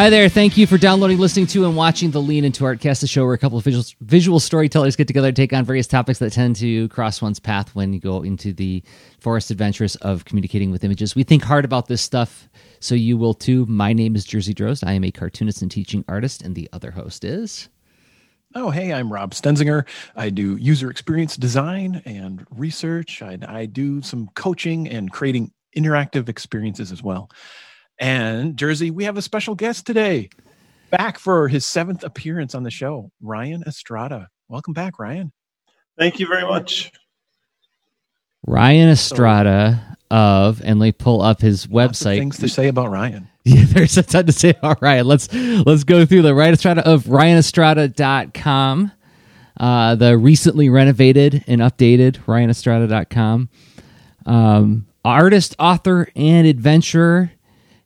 Hi there. Thank you for downloading, listening to, and watching the Lean Into Artcast, the show where a couple of visual, visual storytellers get together to take on various topics that tend to cross one's path when you go into the forest adventures of communicating with images. We think hard about this stuff, so you will too. My name is Jerzy Drozd. I am a cartoonist and teaching artist, and the other host is. Oh, hey, I'm Rob Stenzinger. I do user experience design and research. I, I do some coaching and creating interactive experiences as well. And Jerzy, we have a special guest today, back for his seventh appearance on the show, Ryan Estrada. Welcome back, Ryan. Thank you very much. Ryan Estrada of, and let me pull up his website. things to say about Ryan. Yeah, there's a ton to say about Ryan. Let's let's go through the Ryan Estrada of RyanEstrada.com, uh, the recently renovated and updated RyanEstrada.com. Um, artist, author, and adventurer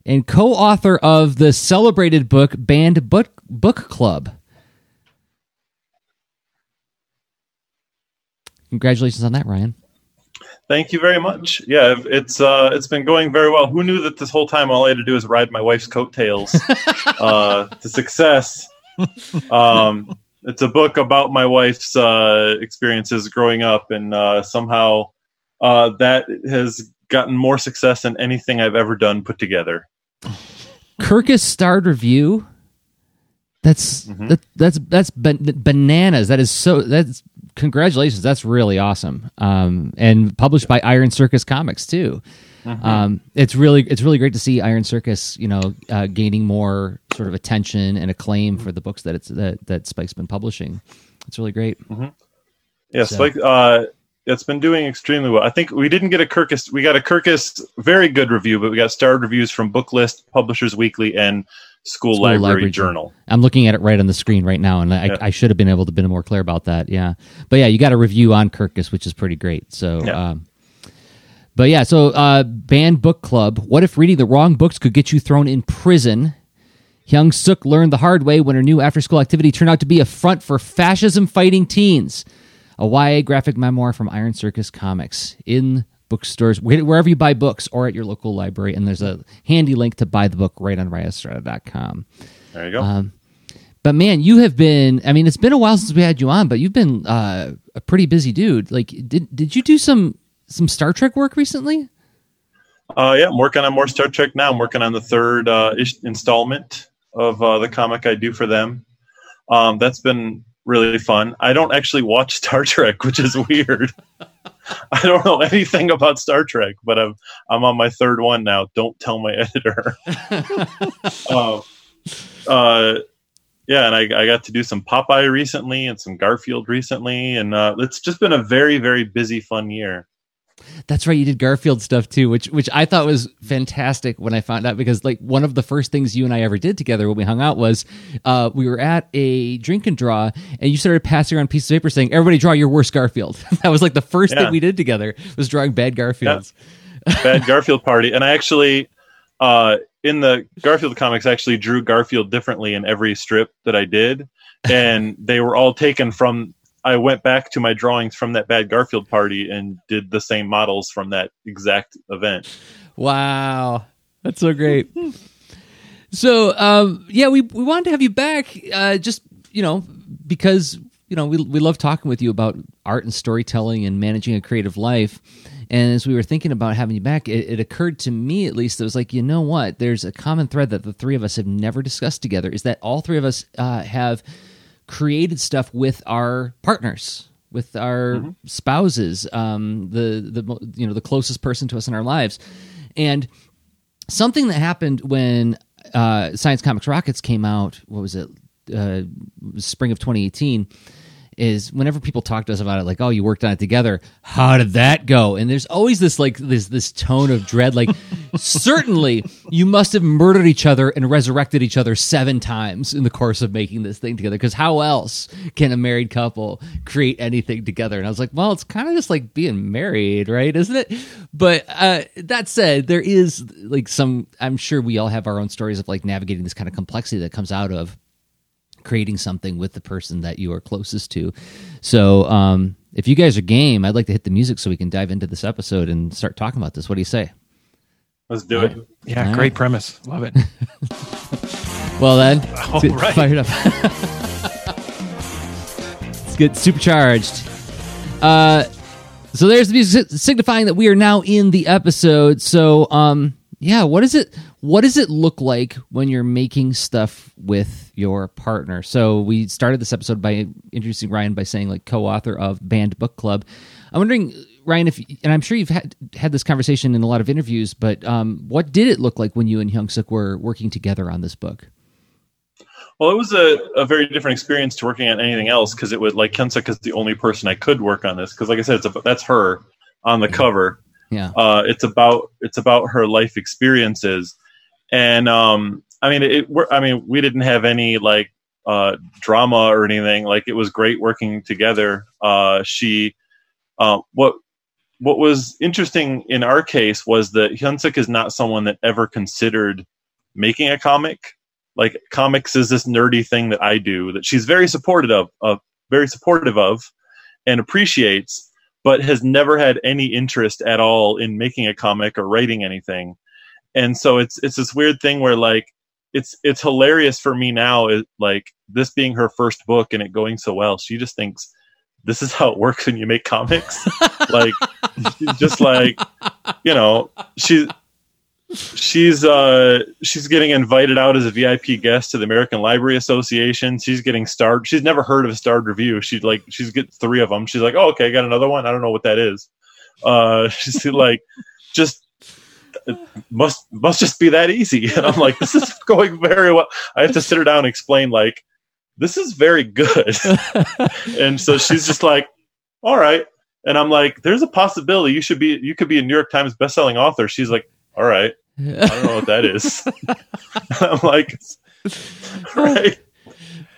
and co-author of the celebrated book Banned Book Book Club. Congratulations on that, Ryan. Thank you very much. Yeah, it's uh, it's been going very well. Who knew that this whole time all I had to do is ride my wife's coattails uh, to success? Um, it's a book about my wife's uh, experiences growing up, and uh, somehow uh, that has gotten more success than anything I've ever done put together. Kirkus starred review. That's Mhm. that, that's that's ban- bananas. That is so. That's congratulations. That's really awesome. Um, and published by Iron Circus Comics too. Um, it's really it's really great to see Iron Circus, you know, uh, gaining more sort of attention and acclaim for the books that it's that that Spike's been publishing. It's really great. Yes, So- like uh, it's been doing extremely well. I think we didn't get a Kirkus. We got a Kirkus very good review, but we got starred reviews from Booklist, Publishers Weekly, and School, School Library, Library Journal. I'm looking at it right on the screen right now, and I, Yeah. I should have been able to been more clear about that. Yeah, but yeah, you got a review on Kirkus, which is pretty great. So, Yeah. um, but yeah, so uh, banned book club. What if reading the wrong books could get you thrown in prison? Hyun Sook learned the hard way when her new after-school activity turned out to be a front for fascism-fighting teens. A YA graphic memoir from Iron Circus Comics in bookstores, wherever you buy books, or at your local library. And there's a handy link to buy the book right on RyanEstrada.com. There you go. Um, But man, you have been. I mean, it's been a while since we had you on, but you've been uh, a pretty busy dude. Like, did did you do some some Star Trek work recently? Uh, yeah, I'm working on more Star Trek now. I'm working on the third uh, ish- installment of uh, the comic I do for them. Um, that's been really fun. I don't actually watch Star Trek, which is weird. I don't know anything about Star Trek, but I'm I'm on my third one now. Don't tell my editor. uh, uh, yeah, and I, I got to do some Popeye recently and some Garfield recently, and uh, it's just been a very very busy, fun year. That's right, you did Garfield stuff too, which which I thought was fantastic when I found out because like one of the first things you and I ever did together when we hung out was uh, we were at a drink and draw, and you started passing around pieces of paper saying, "Everybody draw your worst Garfield." that was like the first Yeah. thing we did together was drawing bad Garfields. bad Garfield party. And I actually, uh, in the Garfield comics, I actually drew Garfield differently in every strip that I did, and they were all taken from. I went back to my drawings from that bad Garfield party and did the same models from that exact event. Wow, that's so great. so, um, yeah, we we wanted to have you back, uh, just you know, because you know we we love talking with you about art and storytelling and managing a creative life. And as we were thinking about having you back, it, it occurred to me, at least, it was like, you know what? There's a common thread that the three of us have never discussed together. Is that all three of us uh, have created stuff with our partners with our spouses um, the the you know the closest person to us in our lives. And something that happened when uh, science comics rockets came out what was it? Uh, spring of 2018 is whenever people talk to us about it like oh you worked on it together how did that go? And there's always this like this this tone of dread like certainly you must have murdered each other and resurrected each other seven times in the course of making this thing together because how else can a married couple create anything together? And i was like well it's kind of just like being married right isn't it? But uh that said there is like some i'm sure we all have our own stories of like navigating this kind of complexity that comes out of creating something with the person that you are closest to. So, um, if you guys are game, I'd like to hit the music so we can dive into this episode and start talking about this. What do you say? Let's do it. Yeah, Yeah. great premise. Love it. Well then, All let's get right. fired up. let's get supercharged. Uh, so there's the music signifying that we are now in the episode. So, um, yeah, what is it? What does it look like when you're making stuff with your partner? So we started this episode by introducing Ryan by saying like co-author of Banned Book Club. I'm wondering, Ryan, if and I'm sure you've had had this conversation in a lot of interviews, but um, what did it look like when you and Hyun Sook were working together on this book? Well, it was a, a very different experience to working on anything else because it was like Hyun Sook is the only person I could work on this because, like I said, it's a, that's her on the cover. Yeah. Uh, it's about it's about her life experiences, and um, I mean, it. I mean, we didn't have any like uh, drama or anything. Like it was great working together. Uh, she, uh, what what was interesting in our case was that Hyun Sook is not someone that ever considered making a comic. Like comics is this nerdy thing that I do that she's very supportive of, of very supportive of, and appreciates, but has never had any interest at all in making a comic or writing anything. And so it's it's this weird thing where like it's it's hilarious for me now is like this being her first book and it going so well. She just thinks this is how it works when you make comics. like she's just like you know, she she's uh she's getting invited out as a VIP guest to the American Library Association. She's getting starred. She's never heard of a starred review. She's like she's get three of them. She's like, "Oh, okay, I got another one. I don't know what that is." Uh she's like just it must must just be that easy. And I'm like, "This is going very well." I have to sit her down and explain like this is very good. and so she's just like, "All right." And I'm like, "There's a possibility you should be you could be a New York Times bestselling author." She's like, "All right." I don't know what that is. I'm like, right.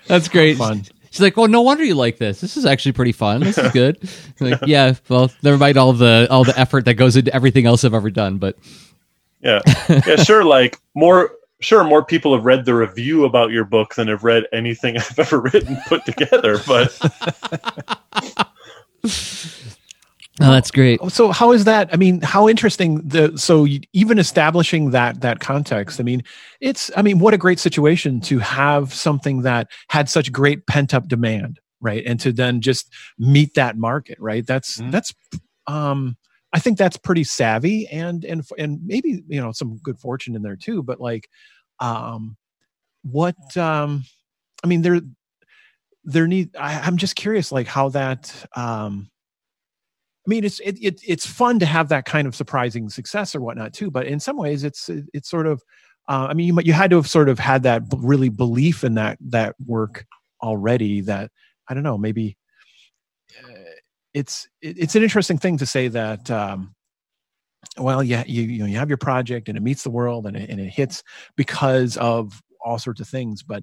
That's great. Fun. She's like, "Oh, no wonder you like this. This is actually pretty fun. This is good." Like, yeah, well, never mind all the all the effort that goes into everything else I've ever done, but Yeah. Yeah, sure. Like, more, sure, more people have read the review about your book than have read anything I've ever written put together. But oh, that's great. so how is that i mean how interesting the so you, even establishing that that context i mean it's i mean what a great situation to have something that had such great pent up demand right and to then just meet that market right that's Mhm. that's um i think that's pretty savvy and and and maybe you know some good fortune in there too but like um what um i mean there there need I, i'm just curious like how that um I mean, it's it, it it's fun to have that kind of surprising success or whatnot too. But in some ways, it's it's sort of, uh, I mean, you you had to have sort of had that really belief in that that work already. That I don't know, maybe it's it's an interesting thing to say that. Um, well, yeah, you you know you have your project and it meets the world and it, and it hits because of all sorts of things, but.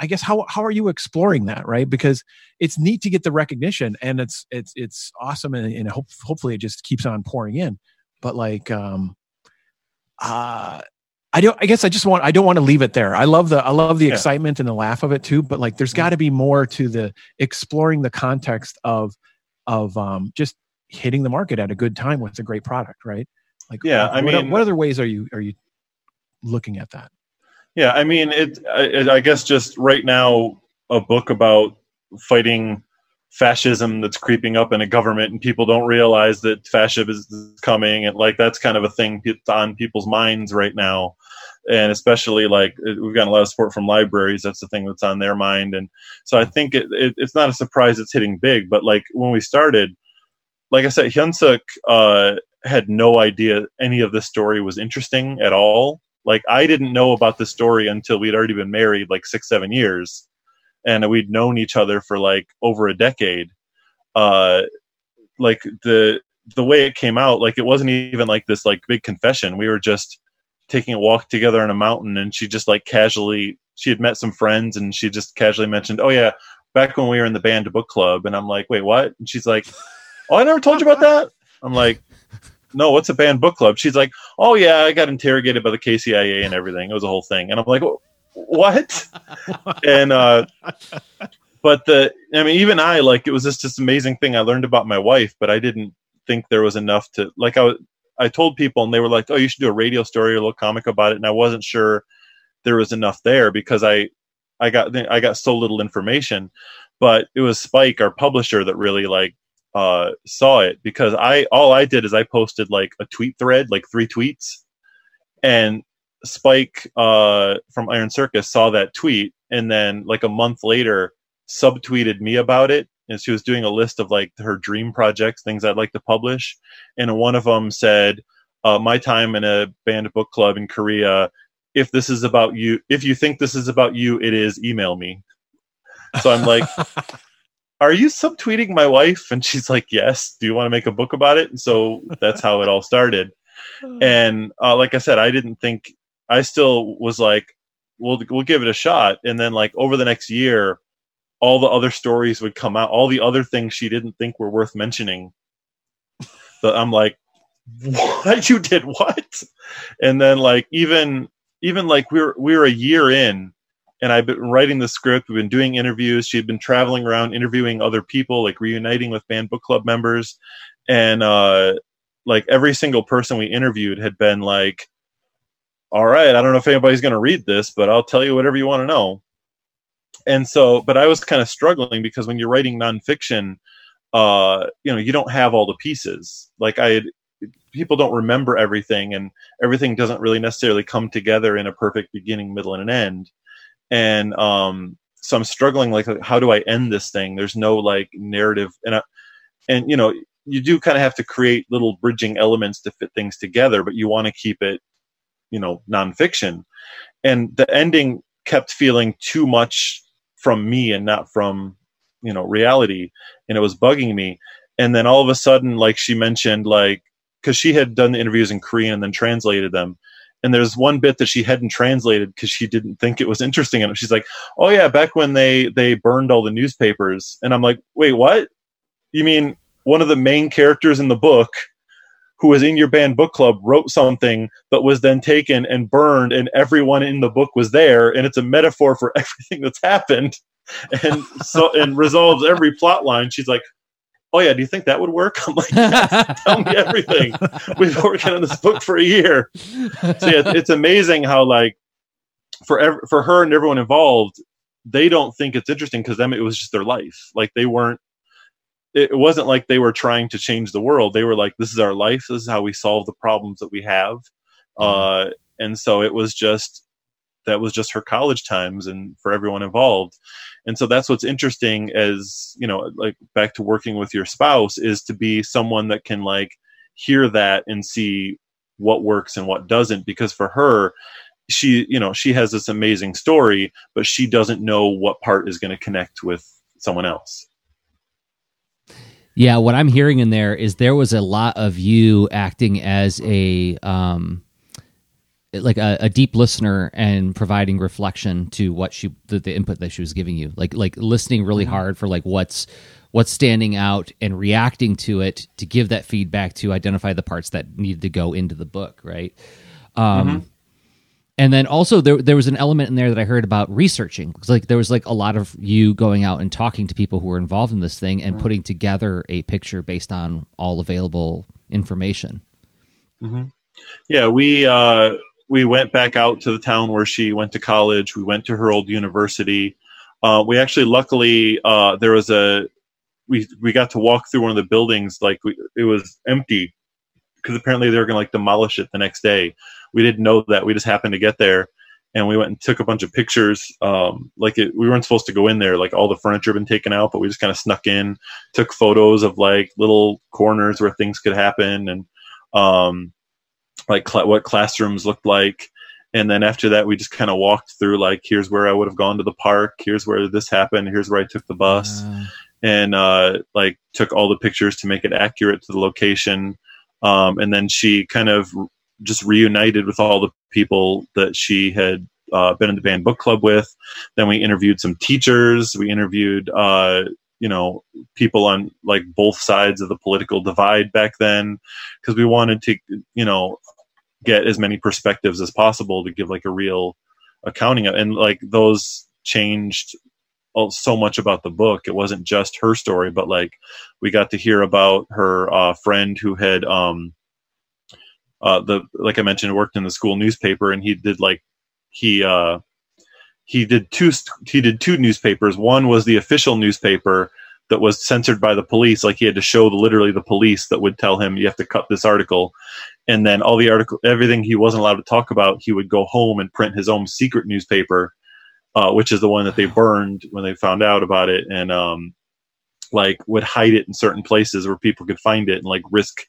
I guess how how are you exploring that, right? Because it's neat to get the recognition and it's it's it's awesome and, and hope, hopefully it just keeps on pouring in but like um uh i don't i guess i just want i don't want to leave it there i love the i love the Yeah. excitement and the laugh of it too but like there's got to be more to the exploring the context of of um just hitting the market at a good time with a great product right? Like Yeah, I what, mean- what other ways are you are you looking at that? Yeah, I mean, it, I, I guess just right now, a book about fighting fascism that's creeping up in a government and people don't realize that fascism is coming and like that's kind of a thing on people's minds right now and especially like we've gotten a lot of support from libraries. That's the thing that's on their mind. And so i think it, it, it's not a surprise it's hitting big but like when we started like i said Hyun Sook uh, had no idea any of this story was interesting at all. Like i didn't know about the story until we'd already been married like six seven years. And we'd known each other for like over a decade. Uh like the the way it came out like it wasn't even like this like big confession. We were just taking a walk together on a mountain and she just like casually she had met some friends and she just casually mentioned oh yeah back when we were in the banned book club. And i'm like wait what? And she's like oh i never told you about that? I'm like no what's a banned book club? She's like oh yeah i got interrogated by the kcia and everything. It was a whole thing. And i'm like what? And uh but the i mean even i like it was just this amazing thing i learned about my wife but i didn't think there was enough to like i was i told people and they were like oh you should do a radio story or a little comic about it and i wasn't sure there was enough there because I I got I got so little information, but it was Spike, our publisher, that really like uh, saw it because I all I did is I posted like a tweet thread, like three tweets, and Spike uh, from Iron Circus saw that tweet, and then like a month later, subtweeted me about it. And she was doing a list of like her dream projects, things I'd like to publish, and one of them said, uh, "My time in a banned book club in Korea. If this is about you, if you think this is about you, it is. Email me." So I'm like, are you subtweeting my wife? And she's like, yes. Do you want to make a book about it? And so that's how it all started. And uh, like I said, I didn't think I still was like, we'll we'll give it a shot. And then like over the next year, all the other stories would come out, all the other things she didn't think were worth mentioning. But I'm like, what you did what? And then like even even like we're we were a year in and I've been writing the script. We've been doing interviews. She'd been traveling around interviewing other people, like reuniting with banned book club members, and uh, like every single person we interviewed had been like, "All right, I don't know if anybody's going to read this, but I'll tell you whatever you want to know." And so, but I was kind of struggling because when you're writing nonfiction, uh, you know, you don't have all the pieces. Like I had, people don't remember everything, and everything doesn't really necessarily come together in a perfect beginning, middle, and an end and um, so I'm struggling like how do I end this thing? There's no like narrative, and I, and you know you do kind of have to create little bridging elements to fit things together, but you want to keep it you know nonfiction, and the ending kept feeling too much from me and not from you know reality, and it was bugging me. And then all of a sudden, like she mentioned, like because she had done the interviews in Korean and then translated them. And there's one bit that she hadn't translated because she didn't think it was interesting and she's like oh yeah back when they they burned all the newspapers. And i'm like wait what? You mean one of the main characters in the book who was in your banned book club wrote something that was then taken and burned and everyone in the book was there and it's a metaphor for everything that's happened and so and resolves every plot line she's like oh yeah, do you think that would work? I'm like, yes, tell me everything. We've been working on this book for a year. So yeah, it's amazing how like for ev- for her and everyone involved, they don't think it's interesting because them it was just their life. Like they weren't. It wasn't like they were trying to change the world. They were like, this is our life. This is how we solve the problems that we have. Mm-hmm. Uh, and so it was just that was just her college times and for everyone involved and so that's what's interesting as you know like back to working with your spouse is to be someone that can like hear that and see what works and what doesn't because for her she you know she has this amazing story but she doesn't know what part is going to connect with someone else yeah what i'm hearing in there is there was a lot of you acting as a um like a, a, deep listener and providing reflection to what she the, the, input that she was giving you like like listening really mm-hmm. hard for like what's what's standing out and reacting to it to give that feedback to identify the parts that needed to go into the book right um mm-hmm. And then also there there was an element in there that I heard about researching because like there was like a lot of you going out and talking to people who were involved in this thing and mm-hmm. putting together a picture based on all available information mm-hmm. yeah we uh we went back out to the town where she went to college. We went to her old university. Uh, we actually, luckily, uh, there was a we we got to walk through one of the buildings. Like we, it was empty because apparently they were going to like demolish it the next day. We didn't know that. We just happened to get there, and we went and took a bunch of pictures. Um, like it, we weren't supposed to go in there. Like all the furniture had been taken out, but we just kind of snuck in, took photos of like little corners where things could happen, and um, like cl- what classrooms looked like and then after that we just kind of walked through like here's where i would have gone to the park here's where this happened here's where i took the bus uh. and uh, like took all the pictures to make it accurate to the location um, and then she kind of just reunited with all the people that she had uh, been in the banned book club with. Then we interviewed some teachers. We interviewed uh, you know people on like both sides of the political divide back then because we wanted to you know get as many perspectives as possible to give like a real accounting of and like those changed so much about the book. It wasn't just her story but like we got to hear about her uh, friend who had um uh the like i mentioned worked in the school newspaper and he did like he uh, he did two he did two newspapers. One was the official newspaper that was censored by the police. Like he had to show the, literally the police that would tell him you have to cut this article, and then all the article everything he wasn't allowed to talk about, he would go home and print his own secret newspaper, uh, which is the one that they burned when they found out about it, and um, like would hide it in certain places where people could find it and like risk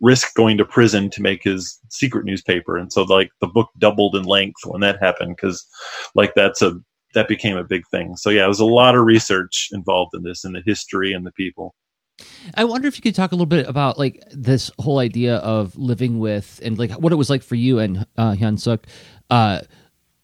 risk going to prison to make his secret newspaper. And so like the book doubled in length when that happened because like that's a that became a big thing. So yeah it was a lot of research involved in this and the history and the people. I wonder if you could talk a little bit about like this whole idea of living with and like what it was like for you and uh, Hyun Sook, uh,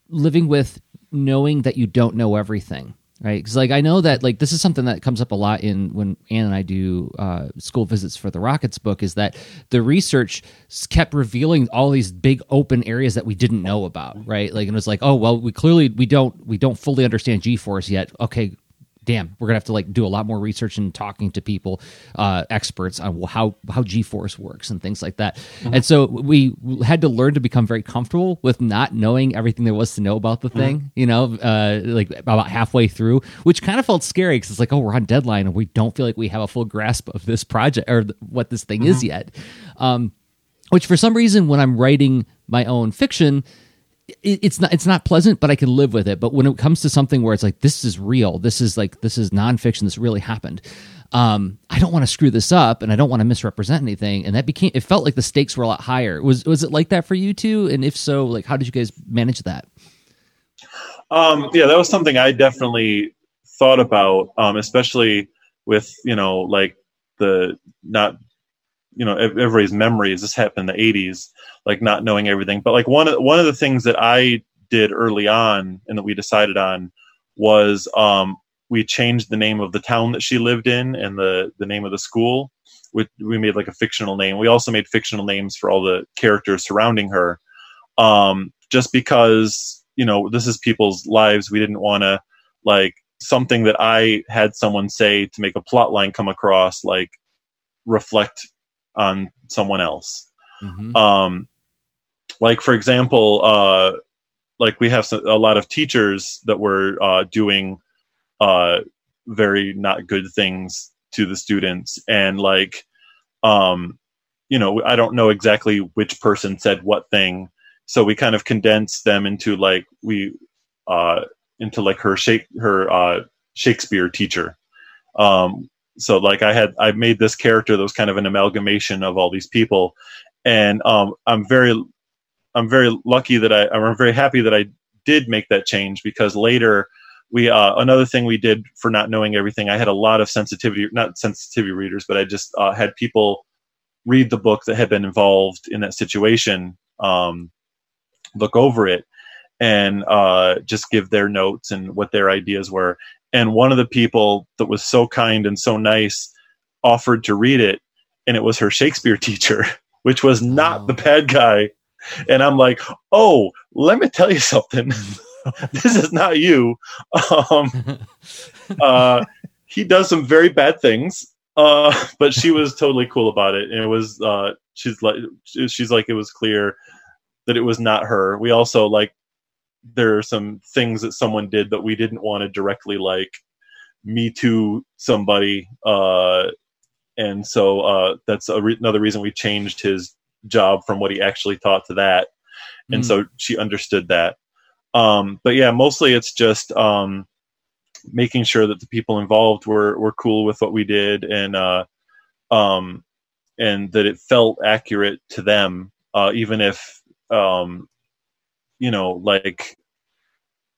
living with knowing that you don't know everything right? Because like i know that like this is something that comes up a lot in when anne and i do uh, school visits for the rockets book is that the research kept revealing all these big open areas that we didn't know about right? Like and it was like oh well we clearly we don't we don't fully understand g-force yet. Okay damn, we're gonna have to like do a lot more research and talking to people, uh, experts on how how G force works and things like that. Mm-hmm. And so we had to learn to become very comfortable with not knowing everything there was to know about the mm-hmm. thing. Mm-hmm. You know, uh, like about halfway through, which kind of felt scary because it's like, oh, we're on deadline and we don't feel like we have a full grasp of this project or th- what this thing mm-hmm. is yet. Um, which for some reason, when I'm writing my own fiction it's not it's not pleasant, but I can live with it. But when it comes to something where it's like this is real, this is like this is nonfiction, this really happened. Um, I don't want to screw this up, and I don't want to misrepresent anything. And that became it felt like the stakes were a lot higher. Was was it like that for you too? And if so, like how did you guys manage that? Um, yeah, that was something I definitely thought about, um, especially with you know like the not you know everybody's memories. This happened in the '80s, like not knowing everything. But like one of one of the things that I did early on and that we decided on was um, we changed the name of the town that she lived in and the the name of the school. We, we made like a fictional name. We also made fictional names for all the characters surrounding her, um, just because you know this is people's lives. We didn't want to like something that I had someone say to make a plot line come across like reflect on someone else. Mm-hmm. Um, like for example, uh, like we have a lot of teachers that were uh, doing uh, very not good things to the students, and like, um, you know, I don't know exactly which person said what thing, so we kind of condensed them into like we uh, into like her shake her uh, Shakespeare teacher, um, so like I had I made this character that was kind of an amalgamation of all these people, and um, I'm very I'm very lucky that I I'm very happy that I did make that change because later we uh, another thing we did for not knowing everything I had a lot of sensitivity not sensitivity readers but I just uh, had people read the book that had been involved in that situation um, look over it and uh, just give their notes and what their ideas were and one of the people that was so kind and so nice offered to read it and it was her shakespeare teacher which was not oh. the bad guy and i'm like oh let me tell you something. This is not you. Um, uh, he does some very bad things uh, but she was totally cool about it. And it was uh, she's like she's like it was clear that it was not her. We also like there are some things that someone did that we didn't want to directly like me to somebody uh and so uh that's re- another reason we changed his job from what he actually taught to that and mm. so she understood that um but yeah mostly it's just um making sure that the people involved were were cool with what we did and uh um and that it felt accurate to them uh even if um you know, like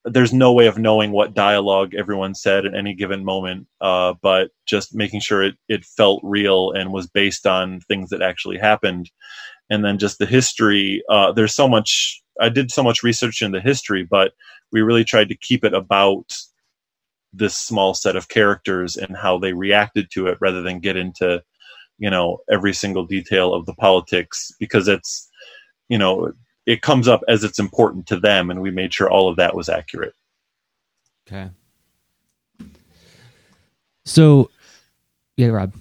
there's no way of knowing what dialogue everyone said at any given moment, uh, but just making sure it, it felt real and was based on things that actually happened. And then just the history. Uh, there's so much, I did so much research in the history, but we really tried to keep it about this small set of characters and how they reacted to it rather than get into, you know, every single detail of the politics because it's, you know, it comes up as it's important to them, and we made sure all of that was accurate. Okay. So, yeah, Rob.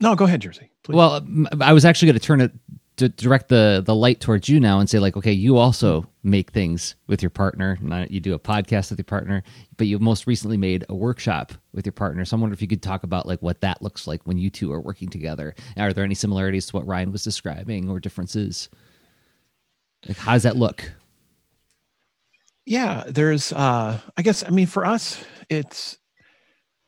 No, go ahead, Jerzy. Please. Well, I was actually going to turn it to direct the the light towards you now and say, like, okay, you also make things with your partner. Not, you do a podcast with your partner, but you most recently made a workshop with your partner. So I wonder if you could talk about like what that looks like when you two are working together. Are there any similarities to what Ryan was describing or differences? Like how does that look? Yeah, there's uh I guess I mean for us it's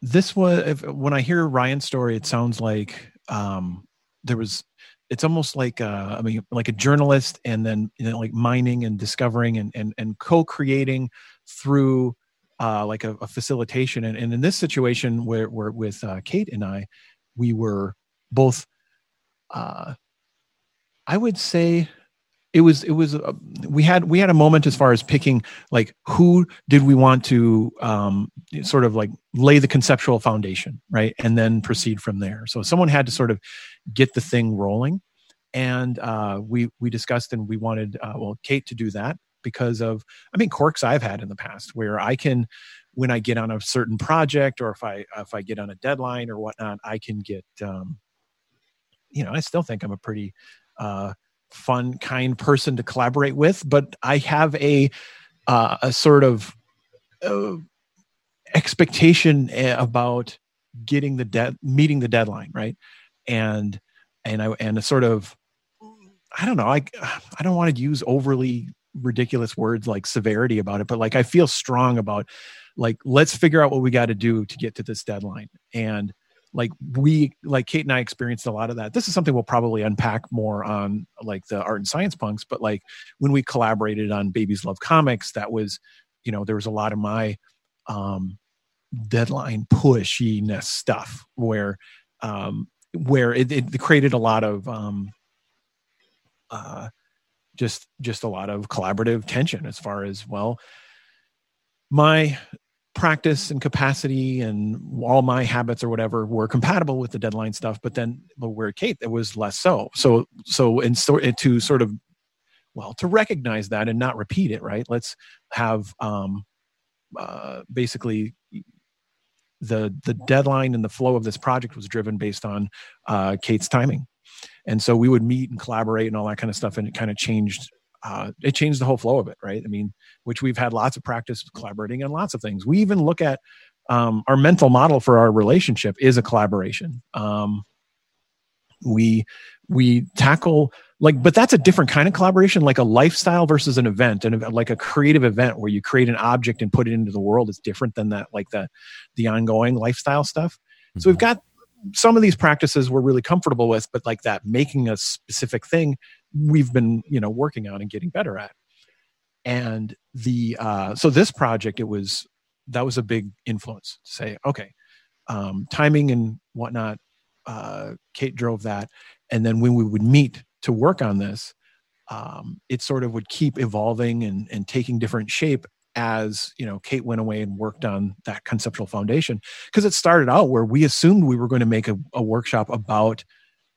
this was if, when I hear Ryan's story it sounds like um there was it's almost like uh, I mean, like a journalist, and then you know, like mining and discovering and and and co-creating through uh, like a, a facilitation. And, and, in this situation, where, where with uh, Kate and I, we were both. Uh, I would say it was it was uh, we had we had a moment as far as picking like who did we want to um, sort of like lay the conceptual foundation right and then proceed from there so someone had to sort of get the thing rolling. And uh, we we discussed and we wanted uh, well Kate to do that because of I mean quirks I've had in the past where I can when I get on a certain project or if I if I get on a deadline or whatnot I can get um, you know I still think I'm a pretty uh, fun kind person to collaborate with but I have a uh, a sort of uh, expectation eh, about getting the meeting the deadline right? And and I and a sort of I don't know I I don't want to use overly ridiculous words like severity about it but like I feel strong about like let's figure out what we got to do to get to this deadline. And like we like Kate and I experienced a lot of that. This is something we'll probably unpack more on like the art and science punks, but like when we collaborated on Babies Love Comics, that was, you know, there was a lot of my um deadline pushiness stuff where um where it, it created a lot of um, uh, just just a lot of collaborative tension as far as well my practice and capacity and all my habits or whatever were compatible with the deadline stuff but then but where kate it was less so so so and so to sort of well to recognize that and not repeat it right let's have um uh basically the the deadline and the flow of this project was driven based on uh, Kate's timing, and so we would meet and collaborate and all that kind of stuff, and it kind of changed. Uh, it changed the whole flow of it, right? I mean, which we've had lots of practice collaborating on lots of things. We even look at um, our mental model for our relationship is a collaboration. Um, we we tackle like but that's a different kind of collaboration like a lifestyle versus an event and like a creative event where you create an object and put it into the world is different than that like the the ongoing lifestyle stuff so we've mm-hmm. got some of these practices we're really comfortable with but like that making a specific thing we've been you know working on and getting better at. And the uh so this project it was that was a big influence to say okay um timing and whatnot uh kate drove that. And then when we would meet to work on this, um, it sort of would keep evolving and, and taking different shape as you know kate went away and worked on that conceptual foundation. Because it started out where we assumed we were going to make a, a workshop about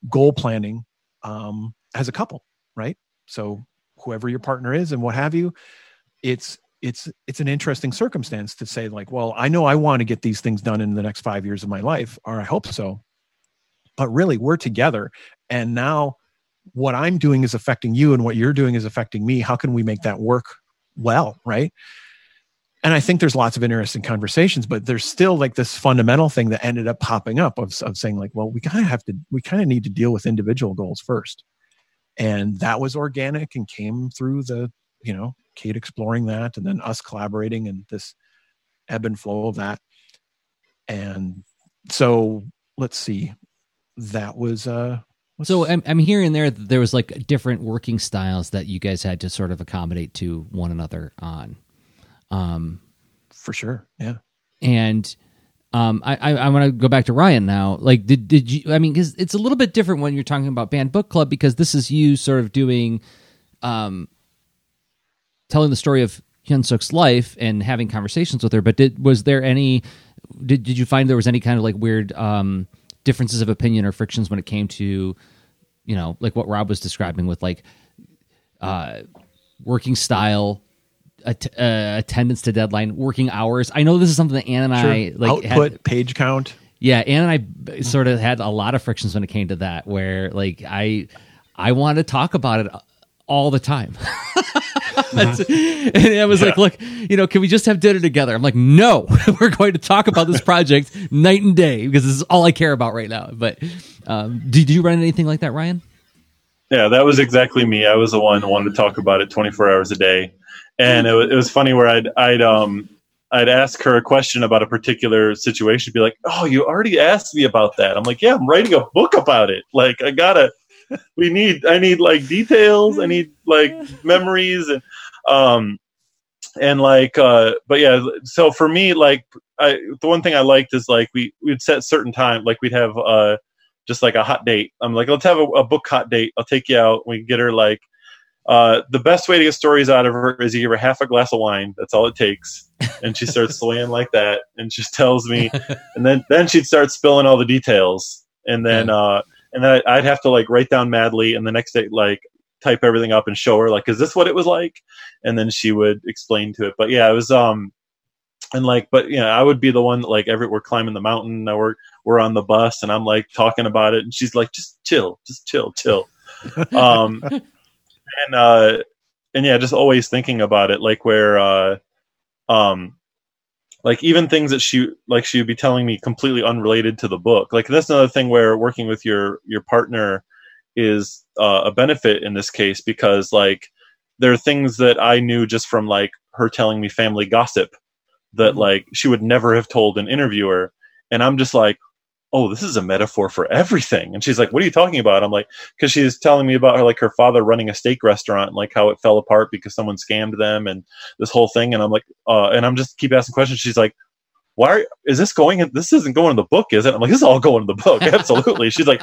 goal planning um, as a couple right so whoever your partner is and what have you it's it's it's an interesting circumstance to say like well i know i want to get these things done in the next five years of my life or i hope so but really we're together and now what I'm doing is affecting you and what you're doing is affecting me. How can we make that work well? Right. And I think there's lots of interesting conversations, but there's still like this fundamental thing that ended up popping up of, of saying, like, well, we kind of have to, we kind of need to deal with individual goals first. And that was organic and came through the, you know, Kate exploring that and then us collaborating and this ebb and flow of that. And so let's see, that was, uh, so I'm, I'm hearing there that there was like different working styles that you guys had to sort of accommodate to one another on. Um, for sure, yeah. And um, I I, I want to go back to Ryan now. Like, did did you? I mean, because it's a little bit different when you're talking about banned book club because this is you sort of doing, um, telling the story of Hyun Sook's life and having conversations with her. But did was there any? Did did you find there was any kind of like weird? Um, differences of opinion or frictions when it came to you know like what rob was describing with like uh working style att- uh, attendance to deadline working hours i know this is something that ann and sure. i like output had, page count yeah ann and i sort of had a lot of frictions when it came to that where like i i want to talk about it all the time and I was like, look, you know, can we just have dinner together? I'm like, no, we're going to talk about this project night and day because this is all I care about right now. But um, did you run anything like that, Ryan? Yeah, that was exactly me. I was the one who wanted to talk about it 24 hours a day, and it was, it was funny where I'd I'd um I'd ask her a question about a particular situation, be like, "Oh, you already asked me about that." I'm like, "Yeah, I'm writing a book about it. Like, I gotta. We need. I need like details. I need like memories and um and like uh but yeah so for me like i the one thing i liked is like we we'd set certain time like we'd have uh just like a hot date i'm like let's have a, a book hot date i'll take you out we get her like uh the best way to get stories out of her is you give her half a glass of wine. That's all it takes. And she starts swaying like that. And she tells me and then then she'd start spilling all the details. And then uh and then i'd have to like write down madly and the next day like type everything up and show her like is this what it was like? And then she would explain to it. But yeah it was um and like but you know i would be the one that, like every we're climbing the mountain. Or we're, we're on the bus and i'm like talking about it. And she's like just chill just chill chill. Um and uh and yeah just always thinking about it like where uh um like even things that she like she would be telling me completely unrelated to the book like that's another thing where working with your your partner is uh, a benefit in this case because like there are things that I knew just from like her telling me family gossip that Mm-hmm. like she would never have told an interviewer and I'm just like oh this is a metaphor for everything. And she's like what are you talking about? I'm like cuz she's telling me about her like her father running a steak restaurant and like how it fell apart because someone scammed them and this whole thing. And I'm like uh and I'm just keep asking questions. She's like why are, is this going in, this isn't going in the book is it? I'm like this is all going in the book. Absolutely. She's like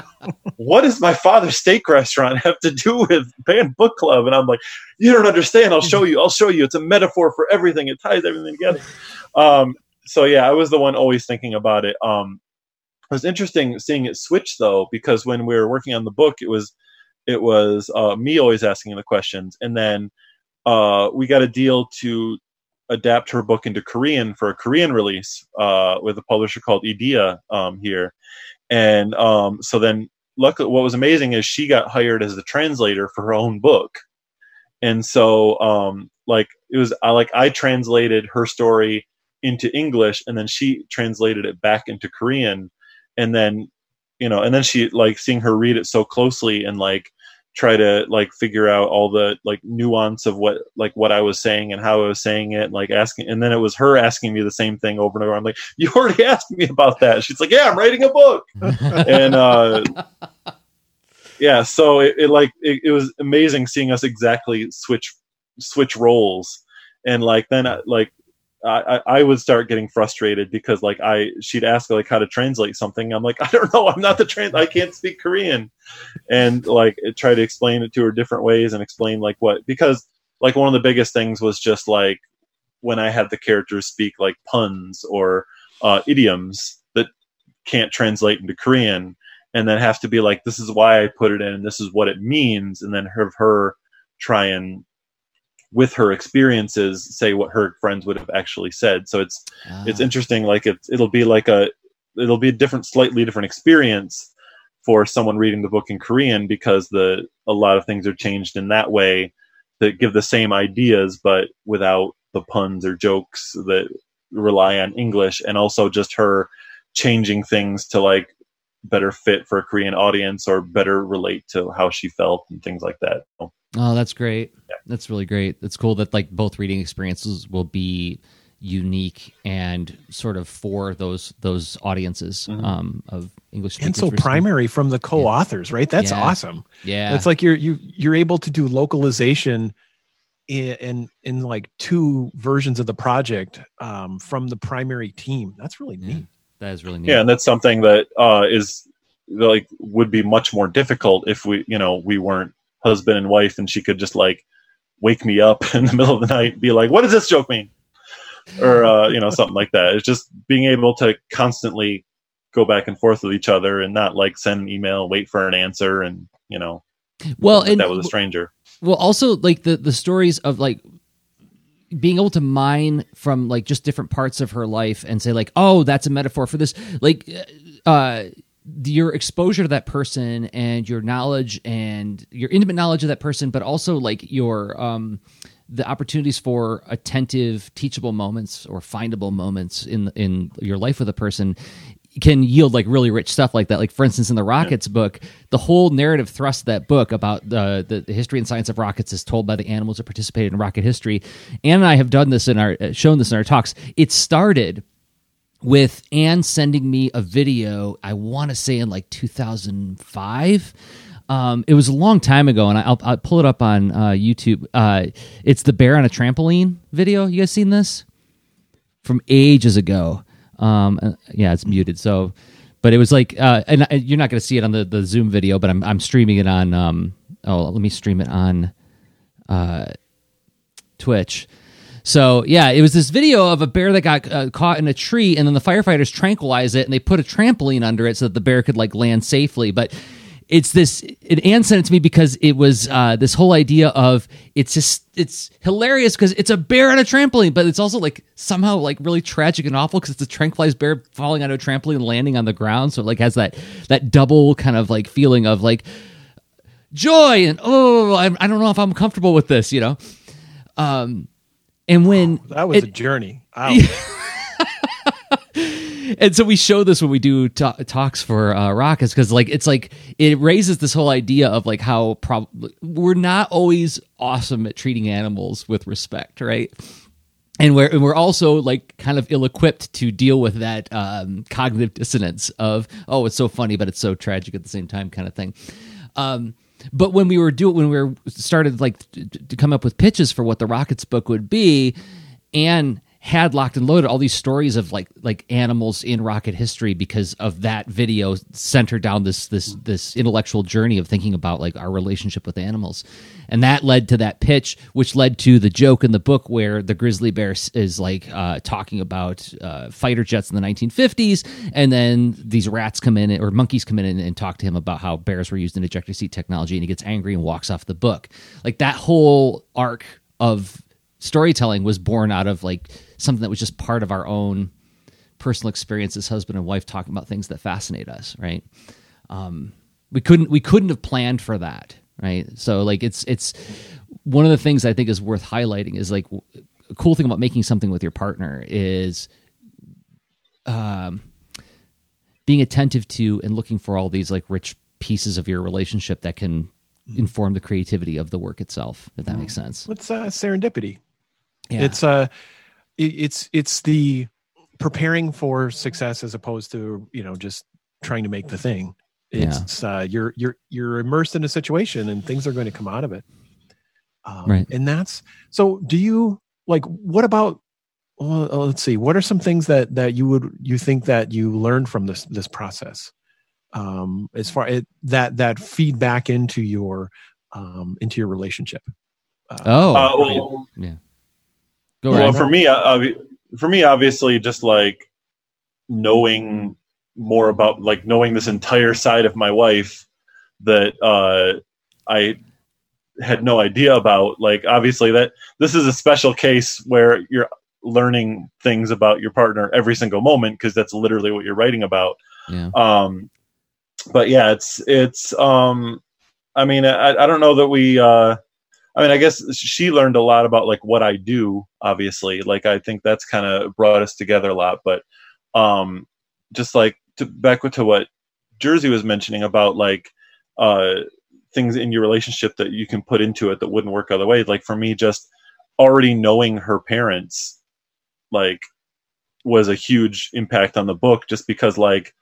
what does my father's steak restaurant have to do with banned book club? And i'm like you don't understand. I'll show you i'll show you. It's a metaphor for everything. It ties everything together. Um, so yeah i was the one always thinking about it. Um, it was interesting seeing it switch though because when we were working on the book it was it was uh, me always asking the questions and then uh, we got a deal to adapt her book into Korean for a Korean release uh, with a publisher called Idea um, here. And um, so then, luckily, what was amazing is she got hired as the translator for her own book. And so, um, like, it was I like I translated her story into English, and then she translated it back into Korean, and then, you know, and then she like seeing her read it so closely and like try to like figure out all the like nuance of what like what I was saying and how I was saying it, and, like asking, and then it was her asking me the same thing over and over. I'm like, you already asked me about that. She's like, yeah, I'm writing a book, and uh, yeah, so it, it like it, it was amazing seeing us exactly switch switch roles, and like then uh, like. I, I would start getting frustrated because like I she'd ask like how to translate something. I'm like I don't know. I'm not the trans. I can't speak Korean, and like try to explain it to her different ways and explain like what because like one of the biggest things was just like when I had the characters speak like puns or uh, idioms that can't translate into Korean, and then have to be like this is why I put it in this is what it means, and then have her try and with her experiences say what her friends would have actually said. So it's it's Ah. interesting like it's it'll be like a it'll be a different slightly different experience for someone reading the book in korean because the a lot of things are changed in that way that give the same ideas but without the puns or jokes that rely on english and also just her changing things to like better fit for a korean audience or better relate to how she felt and things like that Oh, that's great. That's really great. It's cool that like both reading experiences will be unique and sort of for those those audiences Mhm. um, of English and so primary from the co-authors, right? That's Yeah. awesome. Yeah, It's like you're you you're able to do localization in in, in like two versions of the project um, from the primary team. That's really Yeah. neat. that is really neat. yeah and that's something that uh is like would be much more difficult if we you know we weren't husband and wife and she could just like wake me up in the middle of the night and be like what does this joke mean or uh you know something like that it's just being able to constantly go back and forth with each other and not like send an email wait for an answer and you know well, and that was a stranger Well, also like the the stories of like being able to mine from like just different parts of her life and say like, oh, that's a metaphor for this. Like, uh, your exposure to that person and your knowledge and your intimate knowledge of that person, but also like your um the opportunities for attentive, teachable moments or findable moments in in your life with a person can yield like really rich stuff like that. Like for instance, in the Rockets yeah. book, the whole narrative thrust of that book about the, the, the history and science of rockets is told by the animals that participated in rocket history. Anne and I have done this in our uh, shown this in our talks. It started with Anne sending me a video. I want to say in like 2005. Um, it was a long time ago, and I'll, I'll pull it up on uh, YouTube. Uh, it's the bear on a trampoline video. You guys seen this from ages ago? Um, uh, yeah, it's muted. So, but it was like, uh, and you're not going to see it on the, the Zoom video, but I'm I'm streaming it on. Um, oh, let me stream it on uh, Twitch. So yeah, it was this video of a bear that got uh, caught in a tree, and then the firefighters tranquilize it, and they put a trampoline under it so that the bear could like land safely. But it's this it Anne sent it to me because it was uh, this whole idea of it's just it's hilarious because it's a bear on a trampoline, but it's also like somehow like really tragic and awful because it's a tranquilized bear falling onto a trampoline and landing on the ground. So it like has that that double kind of like feeling of like joy and oh I, I don't know if I'm comfortable with this, you know. Um, and when oh, that was it, a journey. and so we show this when we do talks for uh, Rockets because like it's like it raises this whole idea of like how prob- we're not always awesome at treating animals with respect, right? And we're and we're also like kind of ill equipped to deal with that um, cognitive dissonance of oh it's so funny but it's so tragic at the same time kind of thing. Um, but when we were doing when we were started like to, come up with pitches for what the Rockets book would be, and had locked and loaded all these stories of like like animals in rocket history because of that video centered down this this this intellectual journey of thinking about like our relationship with animals and that led to that pitch which led to the joke in the book where the grizzly bear is like uh, talking about uh, fighter jets in the 1950s and then these rats come in or monkeys come in and, and talk to him about how bears were used in ejector seat technology. And he gets angry and walks off the book. Like that whole arc of storytelling was born out of like something that was just part of our own personal experience as husband and wife talking about things that fascinate us right? Um, we couldn't we couldn't have planned for that right? So like it's it's one of the things i think is worth highlighting is like a cool thing about making something with your partner is um, being attentive to and looking for all these like rich pieces of your relationship that can inform the creativity of the work itself if that makes sense. It's uh, serendipity? Yeah. it's uh it's it's the preparing for success as opposed to you know just trying to make the thing it's yeah. uh, you're you're you're immersed in a situation and things are going to come out of it. Um, right. and that's so do you like what about well, uh, let's see what are some things that that you would you think that you learned from this this process? Um as far as that that feedback into your um into your relationship. Uh, oh uh, well, yeah. Go well, for me, uh, for me, obviously, just like knowing more about like knowing this entire side of my wife that uh, I had no idea about. Like, obviously, that this is a special case where you're learning things about your partner every single moment because that's literally what you're writing about. Yeah. Um, but yeah, it's it's. Um, I mean, I, I don't know that we. Uh, I mean, I guess she learned a lot about like what I do. Obviously, like I think that's kind of brought us together a lot. But um, just like to back to what Jerzy was mentioning about like uh, things in your relationship that you can put into it that wouldn't work other ways. Like for me, just already knowing her parents, like, was a huge impact on the book. Just because like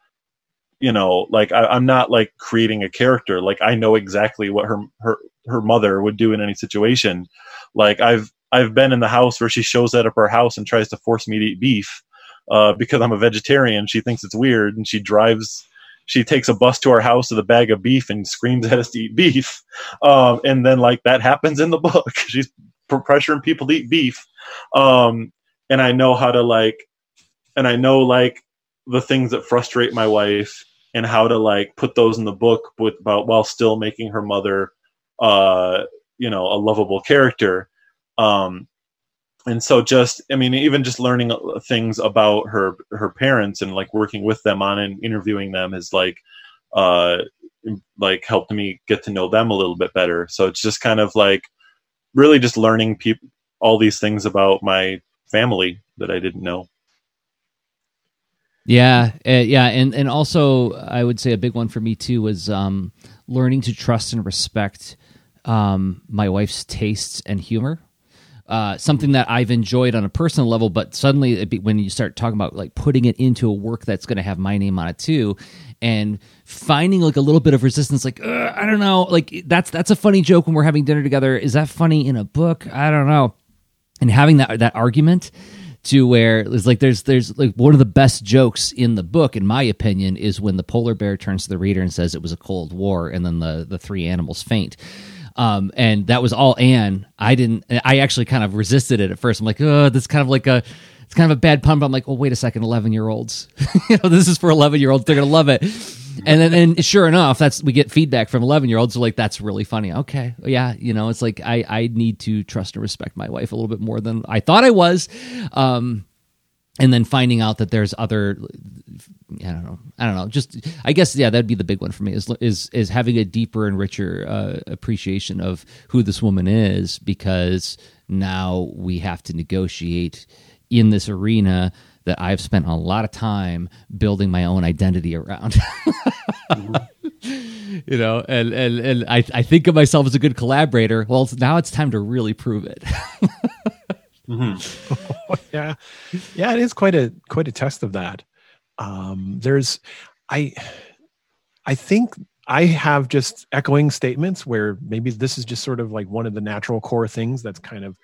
you know like I, am not like creating a character like i know exactly what her her her mother would do in any situation. Like I've I've been in the house where she shows that up her house and tries to force me to eat beef uh, because I'm a vegetarian. She thinks it's weird, and she drives. She takes a bus to our house with a bag of beef and screams at us to eat beef. Um, and then like that happens in the book. She's pressuring people to eat beef. Um, and I know how to like, and I know like the things that frustrate my wife and how to like put those in the book with about while still making her mother uh, you know, a lovable character. Um, and so just, I mean, even just learning things about her, her parents and like working with them on and interviewing them is like, uh, like helped me get to know them a little bit better. So it's just kind of like really just learning people, all these things about my family that I didn't know. Yeah, uh, yeah, and and also I would say a big one for me too was um, learning to trust and respect um, my wife's tastes and humor. Uh, something that I've enjoyed on a personal level, but suddenly be, when you start talking about like putting it into a work that's going to have my name on it too, and finding like a little bit of resistance, like I don't know, like that's that's a funny joke when we're having dinner together. Is that funny in a book? I don't know. And having that that argument to where it's like there's there's like one of the best jokes in the book, in my opinion, is when the polar bear turns to the reader and says it was a cold war, and then the the three animals faint um, and that was all Anne. I didn't. I actually kind of resisted it at first. I'm like, oh, this is kind of like a. It's kind of a bad pun, but I'm like, well, wait a second, 11 year olds. you know, this is for 11 year olds. They're gonna love it. And then, and sure enough, that's we get feedback from 11 year olds. Like, that's really funny. Okay, yeah, you know, it's like I I need to trust and respect my wife a little bit more than I thought I was. Um, and then finding out that there's other I don't know. I don't know. Just I guess yeah, that'd be the big one for me is is is having a deeper and richer uh, appreciation of who this woman is because now we have to negotiate in this arena that I've spent a lot of time building my own identity around. you know, and and and I I think of myself as a good collaborator. Well, now it's time to really prove it. mm-hmm. yeah, yeah, it is quite a quite a test of that. Um, there's i i think i have just echoing statements where maybe this is just sort of like one of the natural core things that's kind of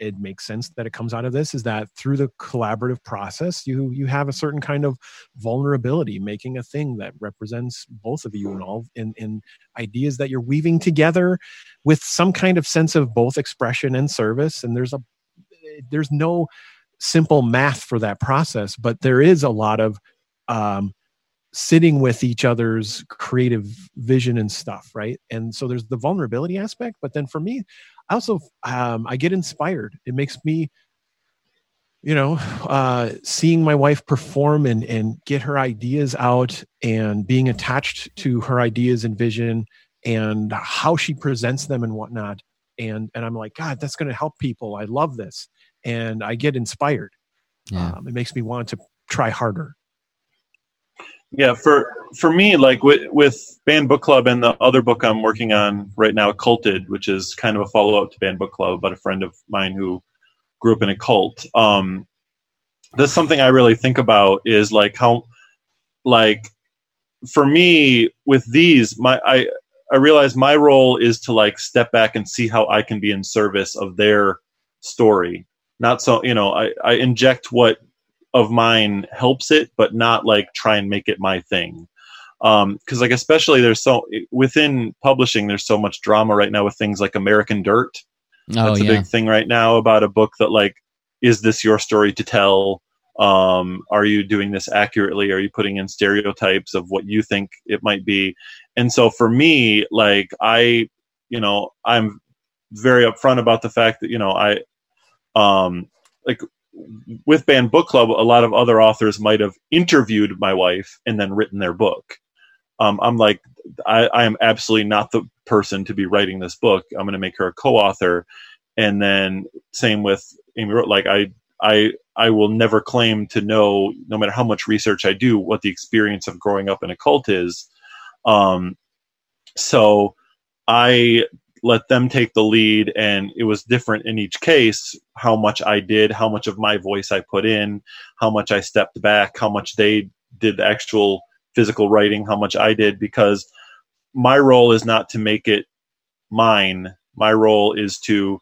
it makes sense that it comes out of this is that through the collaborative process you you have a certain kind of vulnerability making a thing that represents both of you and all in, in ideas that you're weaving together with some kind of sense of both expression and service. And there's a there's no simple math for that process but there is a lot of um, sitting with each other's creative vision and stuff right? And so there's the vulnerability aspect but then for me i also um, i get inspired. It makes me you know uh, seeing my wife perform and and get her ideas out and being attached to her ideas and vision and how she presents them and whatnot. And and i'm like god that's going to help people. I love this and i get inspired. Yeah. um, it makes me want to try harder. Yeah for for me like with, with Banned Book Club and the other book i'm working on right now culted which is kind of a follow-up to Banned Book Club about a friend of mine who grew up in a cult um that's something i really think about is like how like for me with these my i i realize my role is to like step back and see how i can be in service of their story not so you know i i inject what of mine helps it, but not like try and make it my thing. Um, cause like, especially there's so within publishing, there's so much drama right now with things like American Dirt. Oh, That's a yeah. big thing right now about a book that like, is this your story to tell? Um, are you doing this accurately? Are you putting in stereotypes of what you think it might be? And so for me, like I, you know, I'm very upfront about the fact that, you know, I, um, like with Banned Book Club, a lot of other authors might have interviewed my wife and then written their book. Um, I'm like, I, I, am absolutely not the person to be writing this book. I'm going to make her a co-author, and then same with Amy Rose. Like I, I, I will never claim to know, no matter how much research I do, what the experience of growing up in a cult is. Um, so I let them take the lead and it was different in each case how much i did how much of my voice i put in how much i stepped back how much they did the actual physical writing how much i did because my role is not to make it mine. My role is to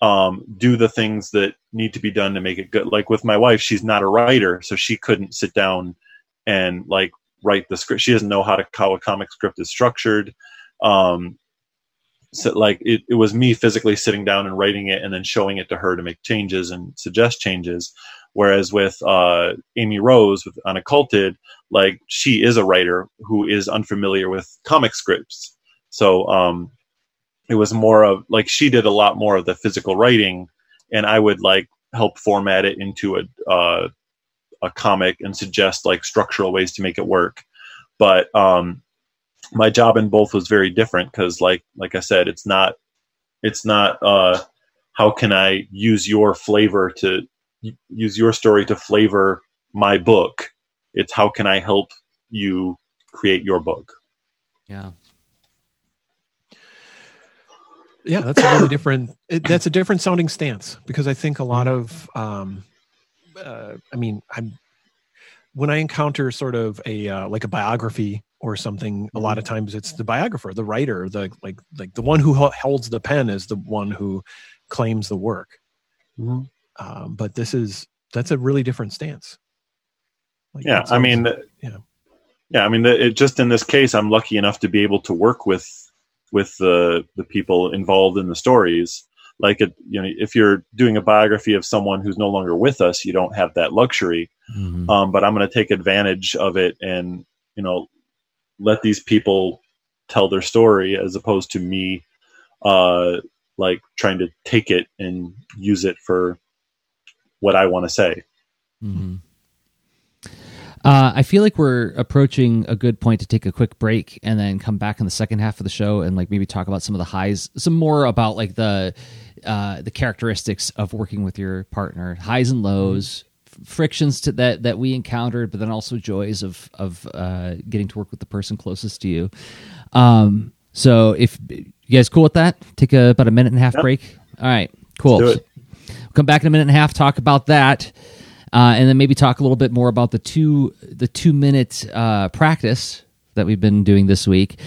um, do the things that need to be done to make it good. Like with my wife she's not a writer so she couldn't sit down and like write the script. She doesn't know how to how a comic script is structured. Um, so like it, it was me physically sitting down and writing it and then showing it to her to make changes and suggest changes. Whereas with uh, amy rose with on occulted like she is a writer who is unfamiliar with comic scripts. So um, it was more of like she did a lot more of the physical writing and i would like help format it into a uh, a comic and suggest like structural ways to make it work. But um my job in both was very different because like like i said it's not it's not uh how can I use your flavor to use your story to flavor my book. It's how can I help you create your book. Yeah. Yeah, that's a really different. It, that's a different sounding stance because I think a lot of, um, uh, I mean, I'm when I encounter sort of a uh, like a biography or something, a lot of times it's the biographer, the writer, the like like the one who holds the pen is the one who claims the work. Mm-hmm. Um, but this is that's a really different stance. Like yeah, sounds, I mean, yeah, yeah, I mean, it just in this case, I'm lucky enough to be able to work with with the the people involved in the stories like it, you know if you're doing a biography of someone who's no longer with us you don't have that luxury mm-hmm. um, but i'm going to take advantage of it and you know let these people tell their story as opposed to me uh, like trying to take it and use it for what i want to say mm-hmm. Uh, I feel like we're approaching a good point to take a quick break and then come back in the second half of the show and like maybe talk about some of the highs, some more about like the uh, the characteristics of working with your partner, highs and lows. Frictions to that that we encountered, but then also joys of of uh, getting to work with the person closest to you. Um, so if you guys cool with that, take a, about a minute and a half yep. break. All right, cool. We'll come back in a minute and a half, talk about that uh, and then maybe talk a little bit more about the two the two minute uh, practice that we've been doing this week.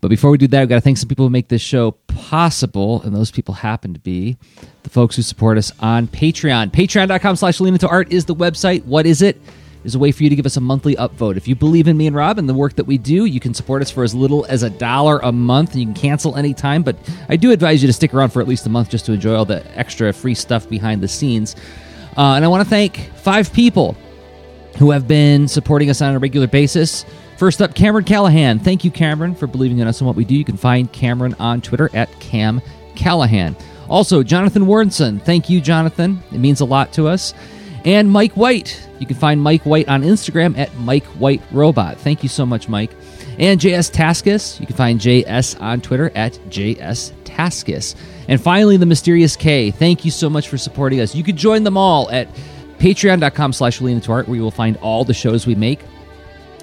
But before we do that, I've got to thank some people who make this show possible, and those people happen to be the folks who support us on Patreon. Patreon.com slash lean into art is the website. What is it? Is a way for you to give us a monthly upvote. If you believe in me and Rob and the work that we do, you can support us for as little as a dollar a month. You can cancel anytime, but I do advise you to stick around for at least a month just to enjoy all the extra free stuff behind the scenes. Uh, and I want to thank five people who have been supporting us on a regular basis. First up, Cameron Callahan. Thank you, Cameron, for believing in us and what we do. You can find Cameron on Twitter at Cam Callahan. Also, Jonathan Warrenson. Thank you, Jonathan. It means a lot to us. And Mike White. You can find Mike White on Instagram at Mike White Robot. Thank you so much, Mike. And JS Taskus. You can find JS on Twitter at JS Taskus. And finally, the mysterious K. Thank you so much for supporting us. You can join them all at patreon.com slash art, where you will find all the shows we make,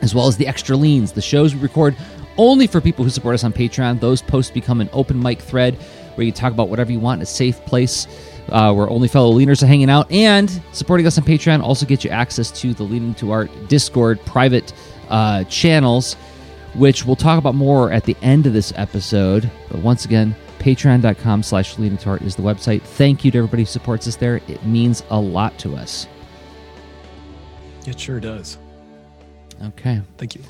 as well as the extra leans, the shows we record only for people who support us on Patreon. Those posts become an open mic thread where you talk about whatever you want in a safe place uh, where only fellow leaners are hanging out. And supporting us on Patreon also gets you access to the Lean to Art Discord private uh, channels, which we'll talk about more at the end of this episode. But once again, Patreon.com slash lean into art is the website. Thank you to everybody who supports us there. It means a lot to us. It sure does. Okay. Thank you.